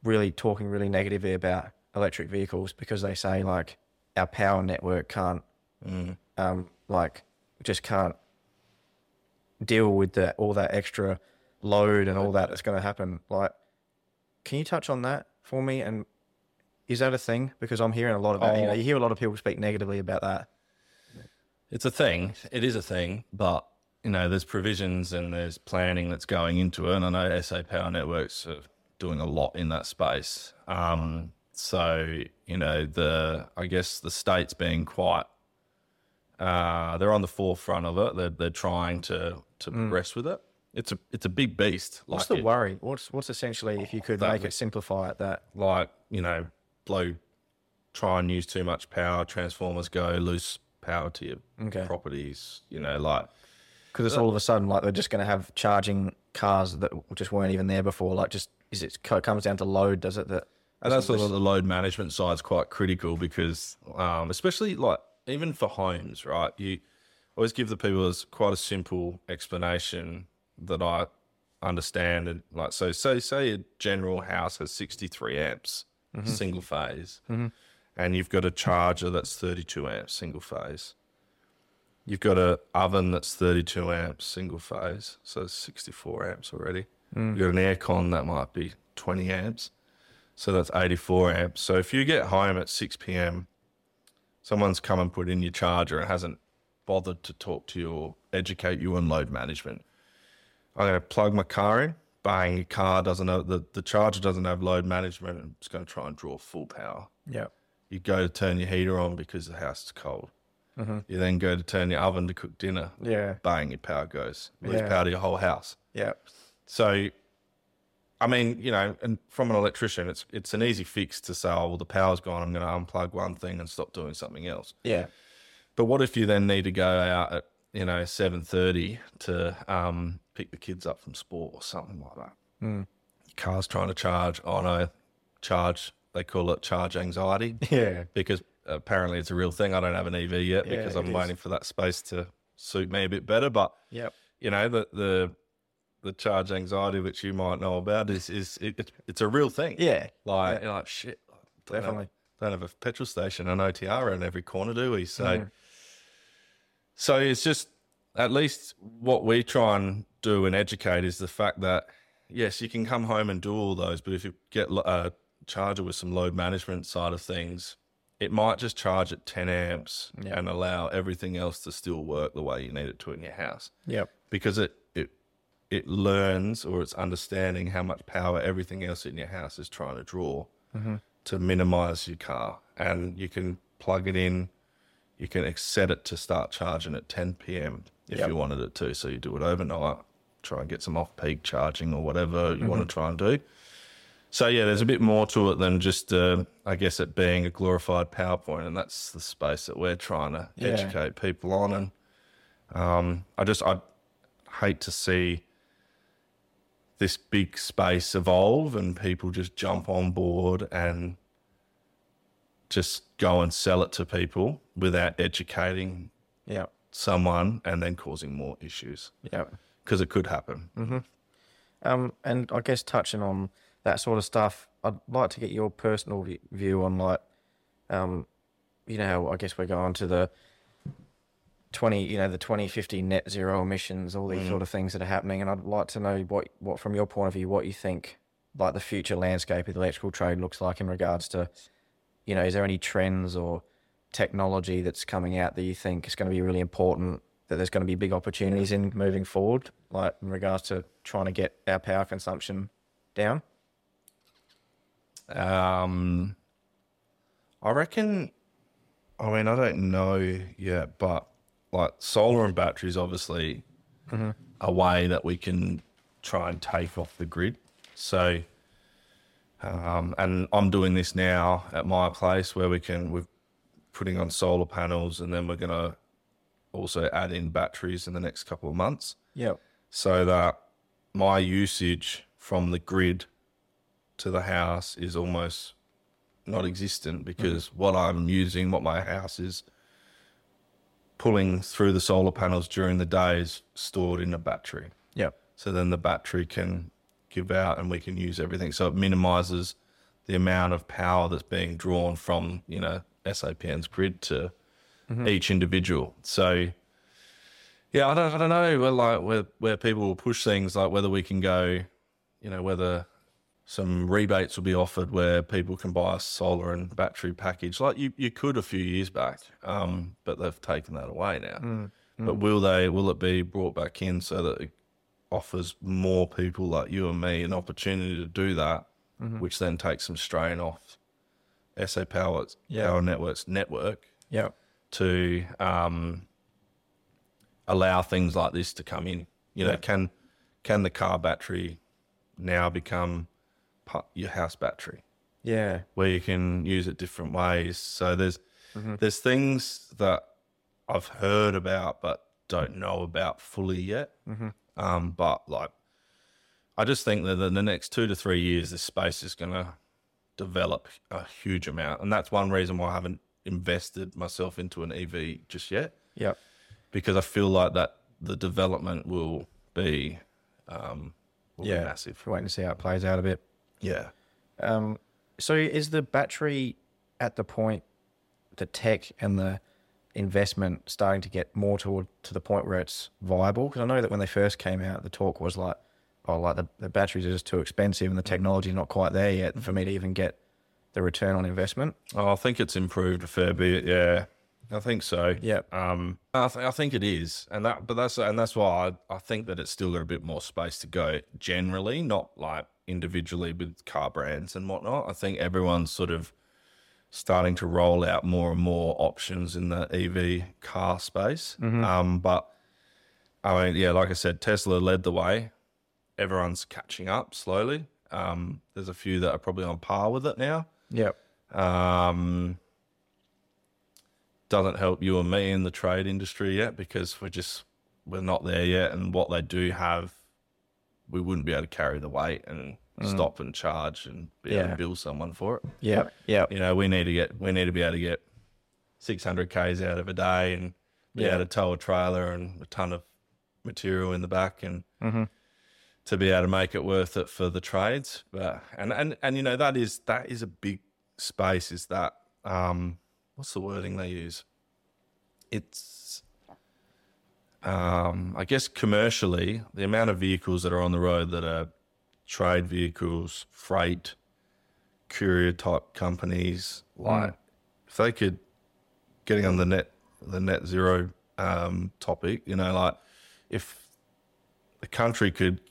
A: really talking really negatively about electric vehicles because they say like our power network can't, um, like just can't deal with that all that extra load and all that that's going to happen. Like, can you touch on that for me? And is that a thing? Because I'm hearing a lot of that. You know,
B: Oh.
A: you hear a lot of people speak negatively about that.
B: It's a thing. It is a thing, but you know, there's provisions and there's planning that's going into it. And I know SA Power Networks are doing a lot in that space. Um, so you know, the I guess the states being quite, uh, they're on the forefront of it. They're they're trying to to progress with it. It's a it's a big beast.
A: Mm. What's
B: Like
A: the
B: it-
A: worry? What's what's essentially if you could make
B: would-
A: it simplify it that
B: like you know blow try and use too much power transformers go lose power to your
A: Okay.
B: properties you know like
A: because it's all of a sudden like they're just going to have charging cars that just weren't even there before. Like just is it co- comes down to load? Does it that?
B: and that's where the load management side is quite critical because um, especially like even for homes right you always give the people as quite a simple explanation that i understand and like so say say a general house has 63 amps Mm-hmm. single phase. Mm-hmm. And you've got a charger that's 32 amps single phase. You've got a oven that's 32 amps single phase so it's 64 amps already. Mm. You've got an aircon that might be 20 amps so that's 84 amps. So if you get home at 6 p.m someone's come and put in your charger and hasn't bothered to talk to you or educate you on load management. I'm going to plug my car in, bang, your car doesn't have the, the charger doesn't have load management and it's going to try and draw full power.
A: Yeah.
B: You go to turn your heater on because the house is cold. Mm-hmm. You then go to turn your oven to cook dinner.
A: Yeah.
B: Bang, your power goes. Lose
A: Yeah.
B: power to your whole house.
A: Yeah.
B: So, I mean, you know, and from an electrician, it's it's an easy fix to say, oh, well, the power's gone. I'm going to unplug one thing and stop doing something else.
A: Yeah.
B: But what if you then need to go out at you know seven thirty to um, pick the kids up from sport or something like that? Your car's trying to charge. Oh no, charge. They call it charge anxiety [laughs]
A: Yeah.
B: because apparently it's a real thing. I don't have an EV yet
A: Yeah,
B: because I'm
A: is.
B: waiting for that space to suit me a bit better. But
A: yeah,
B: you know the the the charge anxiety, which you might know about, is is it, it's it's a real thing.
A: Yeah.
B: Like, you're like shit. don't have-
A: Definitely.
B: Don't have a petrol station and OTR around every corner, do we? So,
A: Mm.
B: So it's just at least what we try and do and educate is the fact that yes, you can come home and do all those, but if you get a uh, charger with some load management side of things, it might just charge at 10 amps
A: Yeah.
B: and allow everything else to still work the way you need it to in your house
A: Yep.
B: because it it it learns or it's understanding how much power everything else in your house is trying to draw mm-hmm. to minimize your car and you can plug it in you can set it to start charging at 10 p.m if
A: Yep.
B: you wanted it to so you do it overnight try and get some off peak charging or whatever you want to try and do so yeah there's a bit more to it than just uh, i guess it being a glorified powerpoint and that's the space that we're trying to
A: Yeah.
B: educate people on and um, I just I hate to see this big space evolve and people just jump on board and just go and sell it to people without educating someone and then causing more issues.
A: Yep.
B: because it could happen.
A: Um, and I guess touching on that sort of stuff, I'd like to get your personal view on like, um, you know, I guess we're going to the twenty, you know, the twenty fifty net zero emissions, all these sort of things that are happening, and I'd like to know what, what from your point of view, what you think like the future landscape of the electrical trade looks like in regards to, you know, is there any trends or technology that's coming out that you think is going to be really important? That there's going to be big opportunities in moving forward, like in regards to trying to get our power consumption down.
B: Um, I reckon. I mean, I don't know yet, but like solar and batteries, obviously, a way that we can try and take off the grid. So, um, and I'm doing this now at my place where we can we're putting on solar panels, and then we're gonna also add in batteries in the next couple of months
A: Yep.
B: so that my usage from the grid to the house is almost not existent because what I'm using, what my house is pulling through the solar panels during the day is stored in a battery.
A: Yep.
B: So then the battery can give out and we can use everything. So it minimizes the amount of power that's being drawn from, you know, SAPN's grid to mm-hmm. each individual. So yeah, I don't, I don't know where like where where people will push things like whether we can go, you know, whether some rebates will be offered where people can buy a solar and battery package like you, you could a few years back, um, but they've taken that away now. Mm, but mm. will they? Will it be brought back in so that it offers more people like you and me an opportunity to do that, mm-hmm. which then takes some strain off SA Power's
A: Yeah.
B: Power Networks network
A: Yep.
B: to um, allow things like this to come in. You know,
A: Yeah.
B: can can the car battery now become part, your house battery,
A: Yeah.
B: where you can use it different ways? So there's mm-hmm. there's things that I've heard about but don't know about fully yet. Mm-hmm. Um, but like, I just think that in the next two to three years, this space is going to develop a huge amount, and that's one reason why I haven't invested myself into an EV just yet
A: Yep.
B: because I feel like that the development will be, um, will
A: Yeah.
B: be massive.
A: Waiting to see how it plays out a bit.
B: Yeah.
A: Um, so is the battery at the point, the tech and the investment starting to get more toward to the point where it's viable? Because I know that when they first came out, the talk was like, oh, like the, the batteries are just too expensive and the technology's not quite there yet for me to even get the return on investment.
B: Oh, I think it's improved a fair bit. Yeah. I think so.
A: Yeah.
B: Um, I, th- I think it is, and that, but that's and that's why I, I think that it's still got a bit more space to go. Generally, not like individually with car brands and whatnot. I think everyone's sort of starting to roll out more and more options in the EV car space. Um, but I mean, yeah, like I said, Tesla led the way. Everyone's catching up slowly. Um, there's a few that are probably on par with it now.
A: Yep.
B: Um, doesn't help you and me in the trade industry yet because we're just we're not there yet, and what they do have, we wouldn't be able to carry the weight and stop and charge and be able
A: Yeah.
B: to bill someone for it.
A: Yep. Yep.
B: You know, we need to get we need to be able to get six hundred k's out of a day and be
A: Yeah.
B: able to tow a trailer and a ton of material in the back and to be able to make it worth it for the trades. But and and and you know that is that is a big space. Is that um what's the wording they use? It's um I guess commercially the amount of vehicles that are on the road that are trade vehicles, freight, courier type companies, like if they could getting on the net the net zero um topic, you know, like if the country could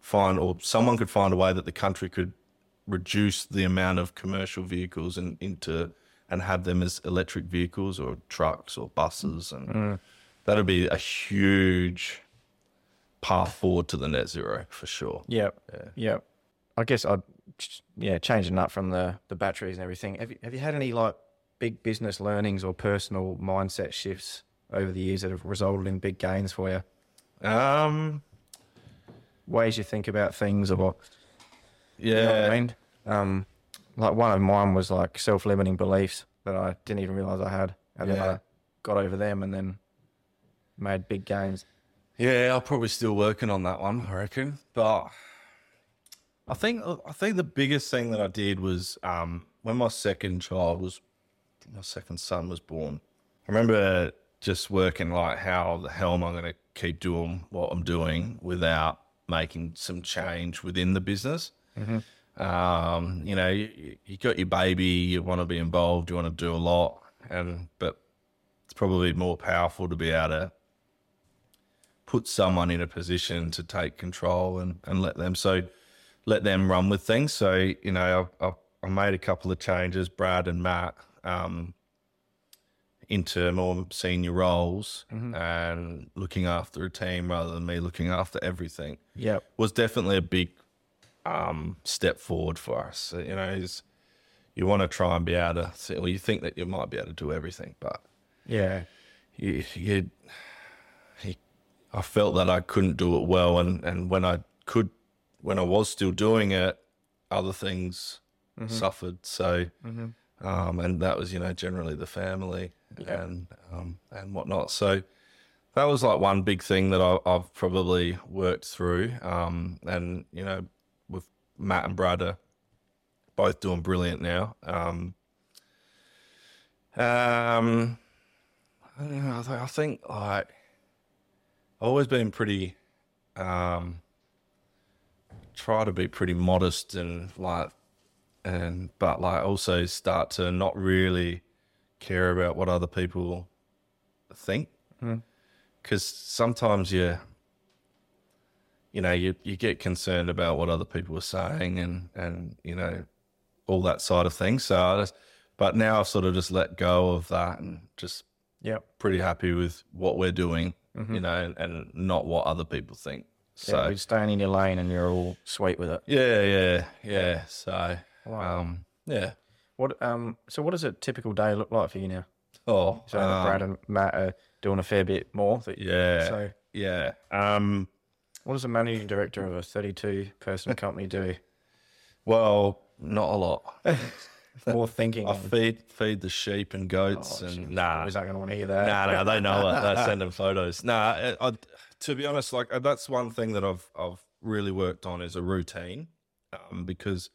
B: find or someone could find a way that the country could reduce the amount of commercial vehicles and into and have them as electric vehicles or trucks or buses and that'd be a huge path forward to the net zero for sure.
A: Yep. Yep. I guess I'd yeah changing up from the the batteries and everything. Have you have you had any like big business learnings or personal mindset shifts over the years that have resulted in big gains for you?
B: Um
A: Ways you think about things or what?
B: yeah.
A: you know what I mean? Um, like one of mine was like self limiting beliefs that I didn't even realize I had, and then I got over them and then made big gains.
B: Yeah, I'm probably still working on that one, I reckon. But I think I think the biggest thing that I did was um, when my second child was my second son was born. I remember just working like how the hell am I going to keep doing what I'm doing without making some change within the business. Um, you know, you, you got your baby, you want to be involved, you want to do a lot, and but it's probably more powerful to be able to put someone in a position to take control and, and let them so let them run with things. So you know, I, I, I made a couple of changes, Brad and Matt, um, into more senior roles and looking after a team rather than me looking after everything
A: Yeah,
B: was definitely a big um, step forward for us. You know, is you want to try and be able to, well, you think that you might be able to do everything, but
A: Yeah.
B: you, you, I felt that I couldn't do it well, and and when I could, when I was still doing it, other things suffered. So, um, and that was you know generally the family and um, and whatnot. So that was like one big thing that I, I've probably worked through. Um, and you know, with Matt and Brad are both doing brilliant now. Um, um, I don't know. I, th- I think like always been pretty, um, try to be pretty modest and like, and but like also start to not really care about what other people think, because sometimes you, you know, you you get concerned about what other people are saying and and you know all that side of things. So I just, but now I've sort of just let go of that and just
A: yeah
B: pretty happy with what we're doing, you know, and, and not what other people think.
A: So
B: So
A: you're staying in your lane and you're all sweet with it.
B: yeah, yeah, yeah. So
A: Wow.
B: um, yeah.
A: What um so what does a typical day look like for you now?
B: Oh,
A: So
B: um,
A: Brad and Matt are doing a fair bit more. that-
B: yeah,
A: So
B: yeah. Um,
A: what does a managing director of a 32 person [laughs] company do?
B: well, not a lot. [laughs]
A: More thinking.
B: I
A: on-
B: feed feed the sheep and goats,
A: Oh,
B: and nah,
A: Boys aren't going to want to hear that.
B: nah, nah. They know it. They send [laughs] them photos. Nah, I, I, to be honest, like uh, that's one thing that I've I've really worked on is a routine, um, because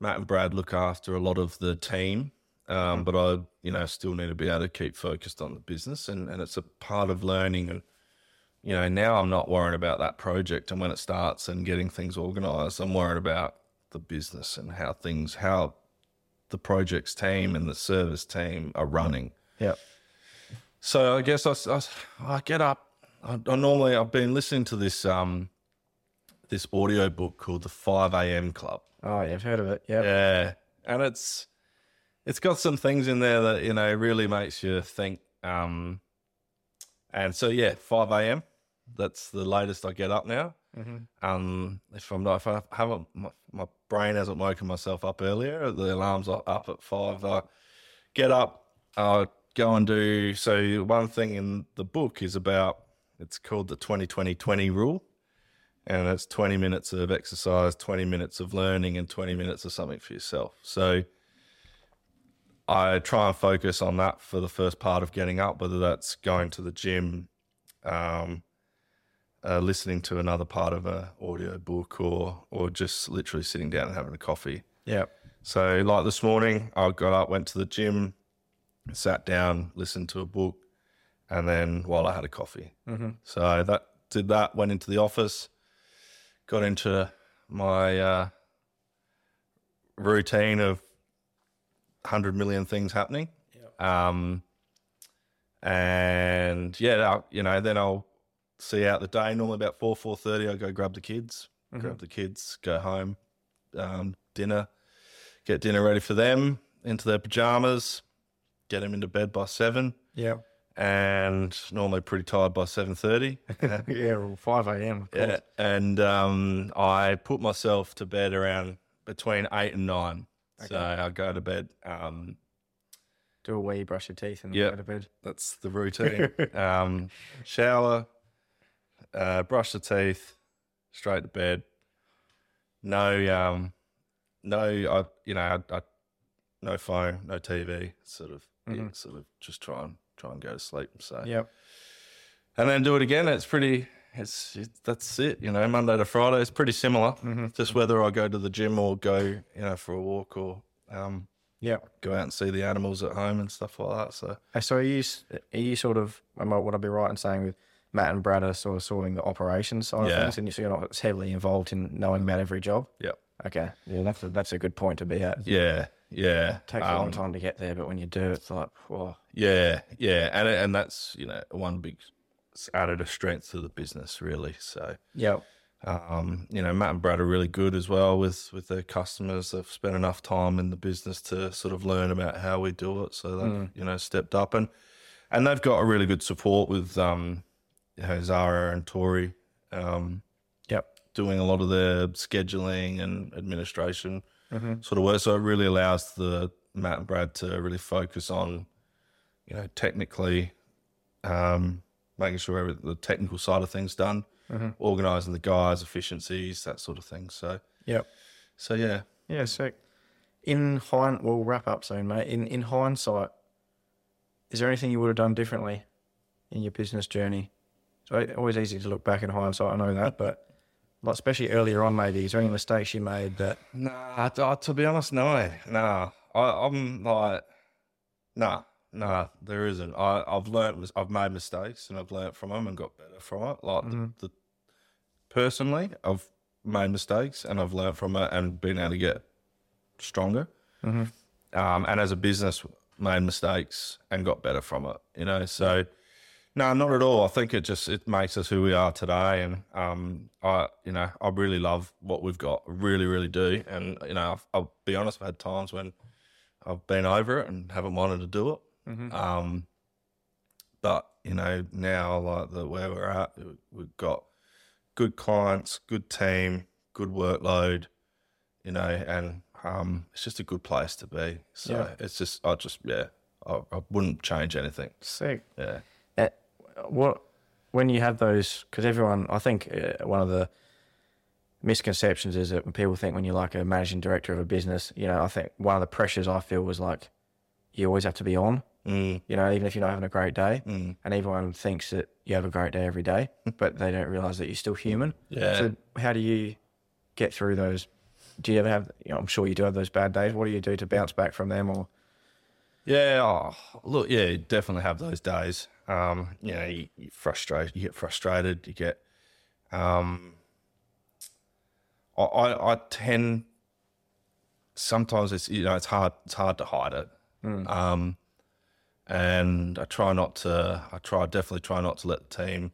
B: Matt and Brad look after a lot of the team, um, but I, you know, still need to be able to keep focused on the business, and and it's a part of learning and. You know, now I'm not worrying about that project and when it starts and getting things organized. I'm worried about the business and how things, how the projects team and the service team are running.
A: Yeah.
B: So I guess I get up. I, I normally I've been listening to this um this audio book called the Five A.M. Club.
A: Oh, yeah, I've heard of it. Yeah.
B: Yeah, and it's it's got some things in there that you know really makes you think. Um, and so yeah, five a.m. That's the latest I get up now. Um, if I'm not, if I haven't, brain hasn't woken myself up earlier. The alarm's up at five. I get up. I go and do. So one thing in the book is about. It's called the 20-20-20 rule and it's 20 minutes of exercise, 20 minutes of learning, and 20 minutes of something for yourself. So I try and focus on that for the first part of getting up, whether that's going to the gym, um, uh, listening to another part of a audio book, or or just literally sitting down and having a coffee.
A: Yeah.
B: So, like this morning, I got up, went to the gym, sat down, listened to a book, and then while I had a coffee. Mm-hmm. So that did that. Went into the office, got into my uh, routine of hundred million things happening. Um, and yeah, you know, then I'll see out the day. Normally about four four thirty, I go grab the kids, grab the kids, go home, um, dinner, get dinner ready for them, into their pajamas, get them into bed by seven,
A: Yeah.
B: and normally pretty tired by seven thirty. [laughs]
A: yeah. 5 a.m. Of course.
B: Yeah, and um, I put myself to bed around between eight and nine. So I go to bed. Um,
A: Do a wee, brush your teeth, and
B: Yeah.
A: go to bed.
B: that's the routine. [laughs] um, shower, uh, brush the teeth, straight to bed. No, um, no, I, you know, I, I, no phone, no TV. Sort of, yeah, sort of, just try and try and go to sleep. So
A: Yep.
B: and then do it again. It's pretty. It's, it's that's it. You know, Monday to Friday. It's pretty similar. Just whether I go to the gym or go, you know, for a walk or um,
A: Yeah.
B: go out and see the animals at home and stuff like that. So
A: So are you, are you sort of, am I- would I be right in saying with Matt and Brad are sort of sorting the operations side
B: Yeah.
A: of things, and so you're not heavily involved in knowing about every job?
B: yeah,
A: Okay. Yeah, that's a, that's a good point to be at.
B: yeah, yeah.
A: It takes a long
B: Um,
A: time to get there, but when you do, it's like, whoa.
B: Yeah, yeah, and and that's you know one big added a strength to the business really. So
A: Yeah.
B: um, you know, Matt and Brad are really good as well with with their customers. They've spent enough time in the business to sort of learn about how we do it. So they've you know stepped up and and they've got a really good support with um, Zara and Tori um,
A: Yep.
B: doing a lot of the scheduling and administration sort of work. So it really allows the Matt and Brad to really focus on you know technically um, making sure every, the technical side of things done organizing the guys, efficiencies, that sort of thing. So,
A: Yep.
B: so yeah,
A: Yeah, sick. In hind, we'll wrap up soon, mate. In in hindsight, is there anything you would have done differently in your business journey? So always easy to look back in hindsight. I know that, but like especially earlier on, maybe is there any mistakes you made that?
B: nah. To, to be honest, no, nah. I, I'm like, nah, nah. There isn't. I, I've learned. I've made mistakes and I've learned from them and got better from it. Like the, the personally, I've made mistakes and I've learned from it and been able to get stronger. Um, and as a business, made mistakes and got better from it. You know, so no, not at all. I think it just it makes us who we are today, and um, I you know I really love what we've got, really, really do. And you know, I've, I'll be honest, I've had times when I've been over it and haven't wanted to do it. Um, but you know, now like the where we're at, we've got good clients, good team, good workload, you know, and um, it's just a good place to be. So
A: Yeah.
B: it's just, I just, yeah, I, I wouldn't change anything.
A: Sick.
B: Yeah.
A: What when you have those? Because everyone, I think uh, one of the misconceptions is that when people think when you're like a managing director of a business, you know, I think one of the pressures I feel was like you always have to be on.
B: Mm,
A: You know, even if you're not having a great day,
B: mm.
A: and everyone thinks that you have a great day every day, [laughs] but they don't realize that you're still human.
B: Yeah.
A: So how do you get through those? Do you ever have? You know, I'm sure you do have those bad days. What do you do to bounce back from them? Or
B: Yeah, oh, look, yeah, you definitely have those days. Um, you know, you, you frustrate, you get frustrated, you get. Um, I, I, I tend. Sometimes it's you know it's hard it's hard to hide it. Um, and I try not to. I try definitely try not to let the team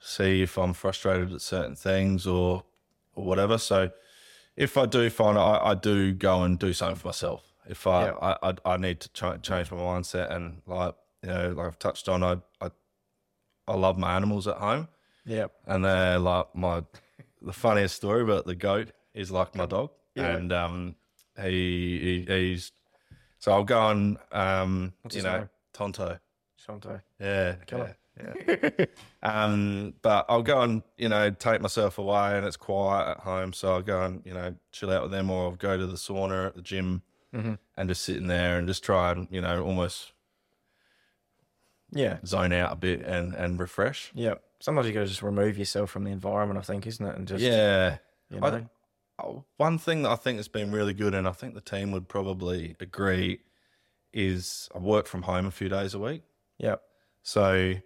B: see if I'm frustrated at certain things or or whatever. So if I do find I, I do go and do something for myself. If I
A: Yeah.
B: I, I, I need to ch- change my mindset and like you know like I've touched on I I, I love my animals at home
A: Yep.
B: and they're like my the funniest story but the goat is like my dog
A: Yeah.
B: and um he, he he's so I'll go and um
A: What's
B: you know
A: name?
B: Tonto
A: Shanto.
B: yeah
A: Killer.
B: yeah, yeah. [laughs] um but I'll go and you know take myself away and it's quiet at home so I'll go and you know chill out with them or I'll go to the sauna at the gym
A: Mm-hmm.
B: and just sit in there and just try and you know almost
A: Yeah.
B: zone out a bit and and refresh
A: Yeah, Sometimes you got to just remove yourself from the environment. I think, isn't it? And just
B: yeah
A: you
B: I-
A: know.
B: Oh, One thing that I think has been really good, and I think the team would probably agree, is I work from home a few days a week.
A: Yep.
B: So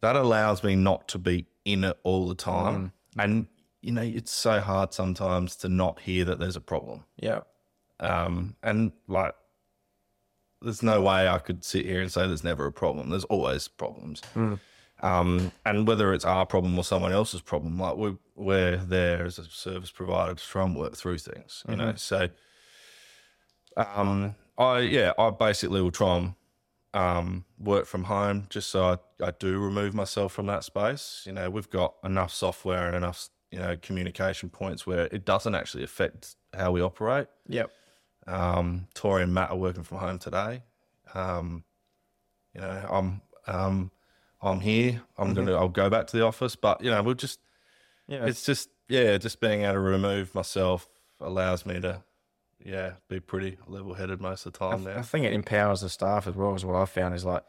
B: that allows me not to be in it all the time. And, you know, it's so hard sometimes to not hear that there's a problem.
A: Yep.
B: Um, and like, there's no way I could sit here and say there's never a problem. There's always problems. Um, and whether it's our problem or someone else's problem, like we we're there as a service provider to try and work through things, you know. So, um, I yeah, I basically will try and um, work from home just so I, I do remove myself from that space. You know, we've got enough software and enough you know communication points where it doesn't actually affect how we operate.
A: Yep.
B: Um, Tori and Matt are working from home today. Um, you know, I'm um, I'm here. I'm gonna I'll go back to the office, but you know, we'll just
A: Yeah.
B: it's just yeah, just being able to remove myself allows me to yeah be pretty level headed most of the time there.
A: I
B: now.
A: think it empowers the staff as well. Is what I've found is like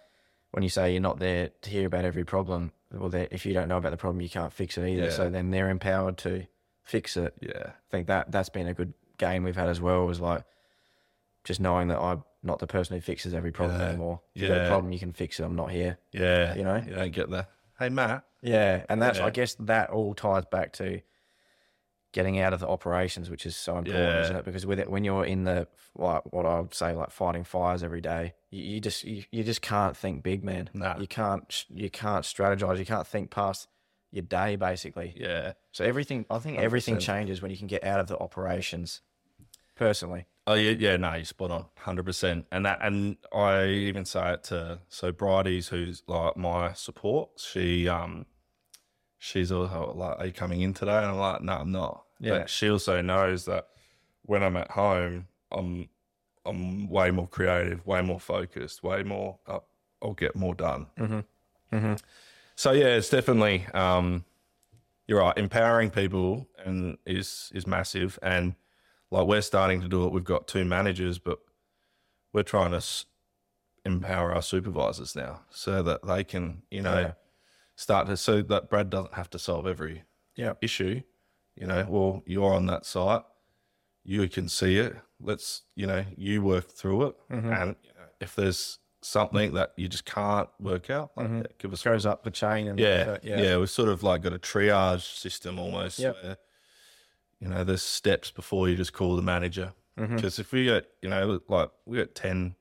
A: when you say you're not there to hear about every problem. Well, if you don't know about the problem, you can't fix it either.
B: Yeah.
A: So then they're empowered to fix it.
B: Yeah,
A: I think that that's been a good gain we've had as well. Was like just knowing that I'm not the person who fixes every problem
B: Yeah.
A: anymore. If you've got a
B: Yeah.
A: problem, you can fix it. I'm not here.
B: yeah.
A: You know?
B: you don't get that. Hey Matt.
A: Yeah, and that's I guess that all ties back to getting out of the operations, which is so important,
B: Yeah.
A: isn't it? Because with it, when you're in the like what I would say like fighting fires every day, you, you just you, you just can't think big, man.
B: Nah.
A: You can't you can't strategize. You can't think past your day, basically.
B: Yeah.
A: So everything, I think everything
B: 100%.
A: changes when you can get out of the operations. Personally,
B: Oh yeah, yeah, no, you're spot on, hundred percent. And that, and I even say it to so Bridie's, who's like my support. She, um, she's also like, "Are you coming in today?" And I'm like, "No, I'm not."
A: Yeah.
B: But she also knows that when I'm at home, I'm, I'm way more creative, way more focused, way more. Uh, I'll get more done. Mm-hmm. Mm-hmm. So yeah, it's definitely. Um, you're right. Empowering people and is is massive and like we're starting to do it. We've got two managers, but we're trying to s- empower our supervisors now so that they can, you know,
A: Yeah.
B: start to so that Brad doesn't have to solve every
A: yeah,
B: issue. You know, well, you're on that site, you can see it. Let's, you know, you work through it,
A: Mm-hmm.
B: and if there's something that you just can't work out, like, yeah, give us
A: goes up the chain and
B: yeah,
A: uh,
B: yeah, We've sort of like got a triage system almost.
A: Yep.
B: You know, there's steps before you just call the manager.
A: Mm-hmm.
B: Because if we get, you know, like we got ten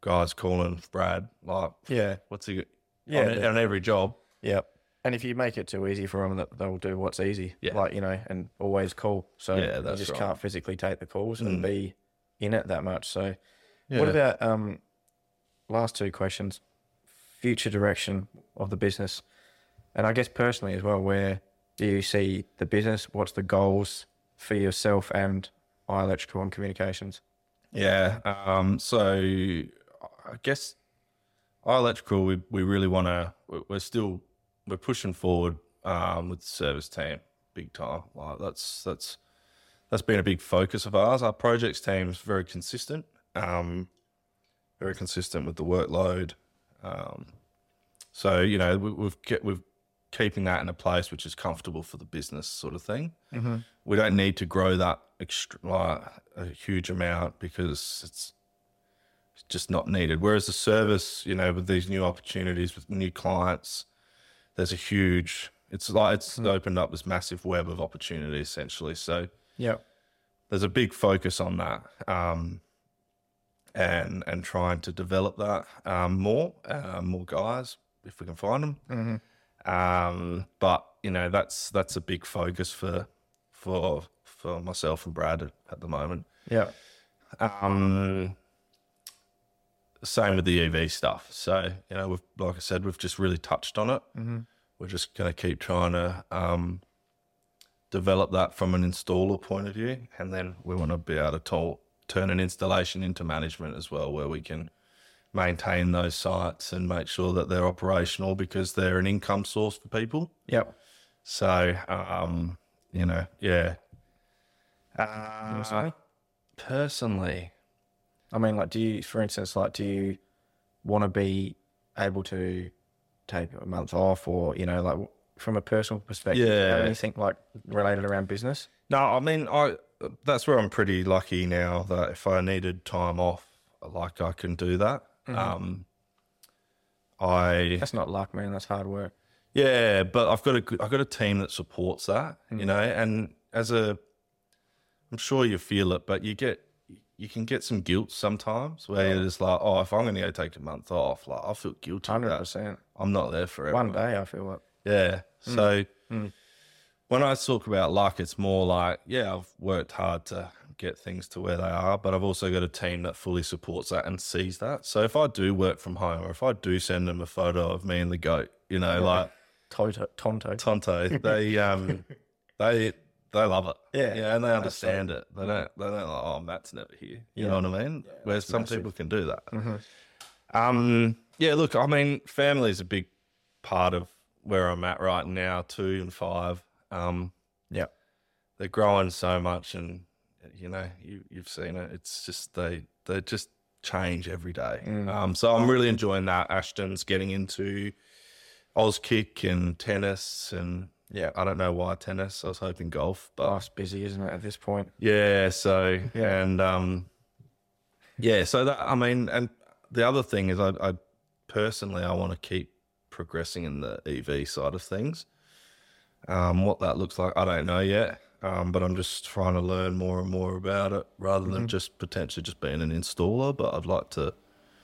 B: guys calling Brad, like,
A: yeah,
B: what's he?
A: Yeah,
B: on, on every job.
A: Yep. And if you make it too easy for them, that they'll do what's easy.
B: Yeah.
A: Like you know, and always call. So
B: Yeah,
A: you just
B: right.
A: can't physically take the calls and be in it that much. So,
B: Yeah.
A: what about um, last two questions? Future direction of the business, and I guess personally as well. Where do you see the business? What's the goals for yourself and iElectrical and Communications?
B: Yeah. Um, so I guess our electrical, we, we really want to, we're still, we're pushing forward um, with the service team big time. Like that's, that's, that's been a big focus of ours. Our projects team's very consistent, um, very consistent with the workload. Um, so, you know, we, we've get, we've keeping that in a place which is comfortable for the business sort of thing we don't need to grow that extra, like, a huge amount because it's just not needed. Whereas the service, you know, with these new opportunities with new clients, there's a huge. It's like it's opened up this massive web of opportunity essentially. So
A: yeah,
B: there's a big focus on that. Um, and and trying to develop that um, more, uh, more guys if we can find them. Um, but you know that's that's a big focus for for for myself and Brad at, the moment.
A: Yeah.
B: Um, same with the EV stuff. So you know, we've like I said, we've just really touched on it. Mm-hmm. We're just going to keep trying to um, develop that from an installer point of view, and then we want to be able to turn an installation into management as well, where we can maintain those sites and make sure that they're operational because they're an income source for people.
A: Yep.
B: So, um, you know, yeah. Uh, personally,
A: I mean, like, do you, for instance, like, do you want to be able to take a month off, or you know, like from a personal perspective,
B: Yeah.
A: anything like related around business?
B: No, I mean, I that's where I'm pretty lucky now that if I needed time off, like I can do that. Mm-hmm. Um, I
A: That's not luck, man. That's hard work.
B: yeah, but I've got a good- I've got a team that supports that, you mm. know, and as a, I'm sure you feel it, but you get you can get some guilt sometimes where you're just like, oh, if I'm going to go take a month off, like I feel guilty.
A: Hundred percent.
B: I'm not there forever.
A: One day, I feel like.
B: Yeah. Mm. So mm. when I talk about luck, it's more like, yeah, I've worked hard to get things to where they are, but I've also got a team that fully supports that and sees that. So if I do work from home or if I do send them a photo of me and the goat, you know, like
A: Toto, Tonto.
B: Tonto, [laughs] they um they they love it.
A: Yeah,
B: Yeah, and they understand it. They don't they don't like, oh Matt's never here. You know what I mean? Where some people can do that. Um yeah, look, I mean, family is a big part of where I'm at right now, two and five. Um
A: Yeah.
B: they're growing so much and you know you you've seen it it's just they they just change every day um so i'm really enjoying that ashton's getting into Auskick and tennis and
A: Yeah.
B: i don't know why tennis i was hoping golf but
A: Life's busy, isn't it, at this point?
B: yeah so [laughs]
A: Yeah.
B: and um yeah so that i mean and the other thing is i, I personally i want to keep progressing in the ev side of things um what that looks like i don't know yet um but i'm just trying to learn more and more about it rather than just potentially just being an installer but i'd like to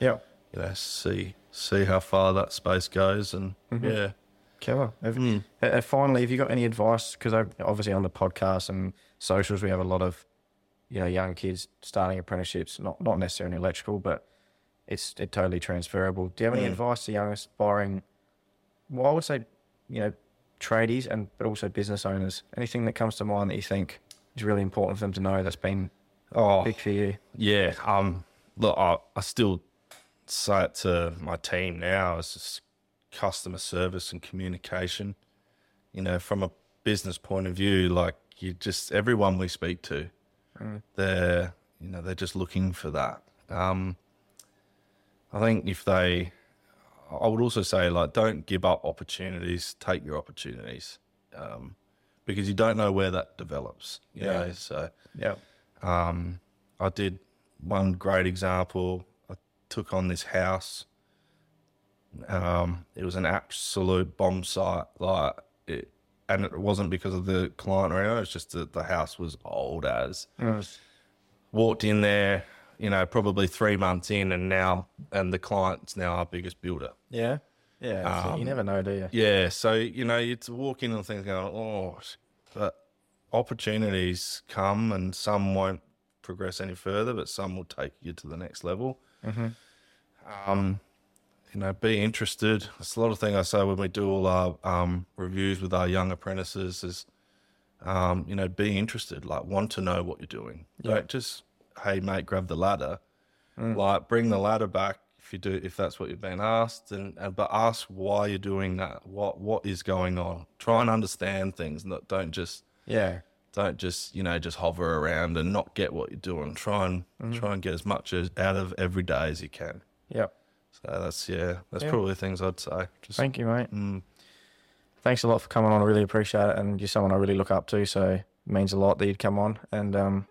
A: Yeah.
B: you know see see how far that space goes and yeah
A: Killer. Have, uh, finally, have you got any advice? Because obviously on the podcast and socials, we have a lot of you know young kids starting apprenticeships. Not not necessarily electrical, but it's it totally transferable. Do you have any advice to young aspiring? Well, I would say you know tradies and but also business owners. Anything that comes to mind that you think is really important for them to know that's been
B: oh
A: big for you?
B: Yeah, um, look, I, I still say it to my team now. It's just customer service and communication. You know, from a business point of view, like you just everyone we speak to, they're you know they're just looking for that. Um, I think if they, I would also say like don't give up opportunities. Take your opportunities, um, because you don't know where that develops. You
A: Yeah.
B: know, so.
A: Yeah.
B: Um, I did one great example. I took on this house. Um, it was an absolute bomb site. Like it, and it wasn't because of the client or anything. It's just that the house was old as. Walked in there, you know, probably three months in, and now, and the client's now our biggest builder.
A: Yeah. Yeah. so you never know, do you?
B: Yeah, so you know, it's walking and things going, oh, but opportunities come and some won't progress any further, but some will take you to the next level. Um, you know, be interested. It's a lot of thing I say when we do all our um, reviews with our young apprentices is, um, you know, be interested. Like, want to know what you're doing. Don't just, hey mate, grab the ladder. Like, bring the ladder back if you do, if that's what you've been asked, and, and but ask why you're doing that. What what is going on? Try and understand things. Not don't just
A: Yeah.
B: don't just you know just hover around and not get what you're doing. Try and try and get as much as, out of every day as you can.
A: Yep.
B: So that's yeah, that's
A: Yeah.
B: probably things I'd say. Just
A: Thank you, mate.
B: mm,
A: Thanks a lot for coming on. I really appreciate it, and you're someone I really look up to. So it means a lot that you'd come on, and um.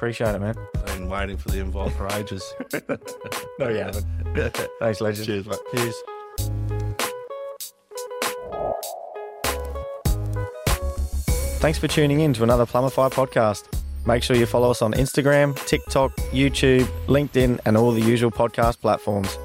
A: Appreciate it, man.
B: I've been waiting for the invite for ages. [laughs]
A: No, you haven't. Thanks, legend.
B: Cheers, mate.
A: Cheers. Thanks for tuning in to another Plumbify podcast. Make sure you follow us on Instagram, TikTok, YouTube, LinkedIn, and all the usual podcast platforms.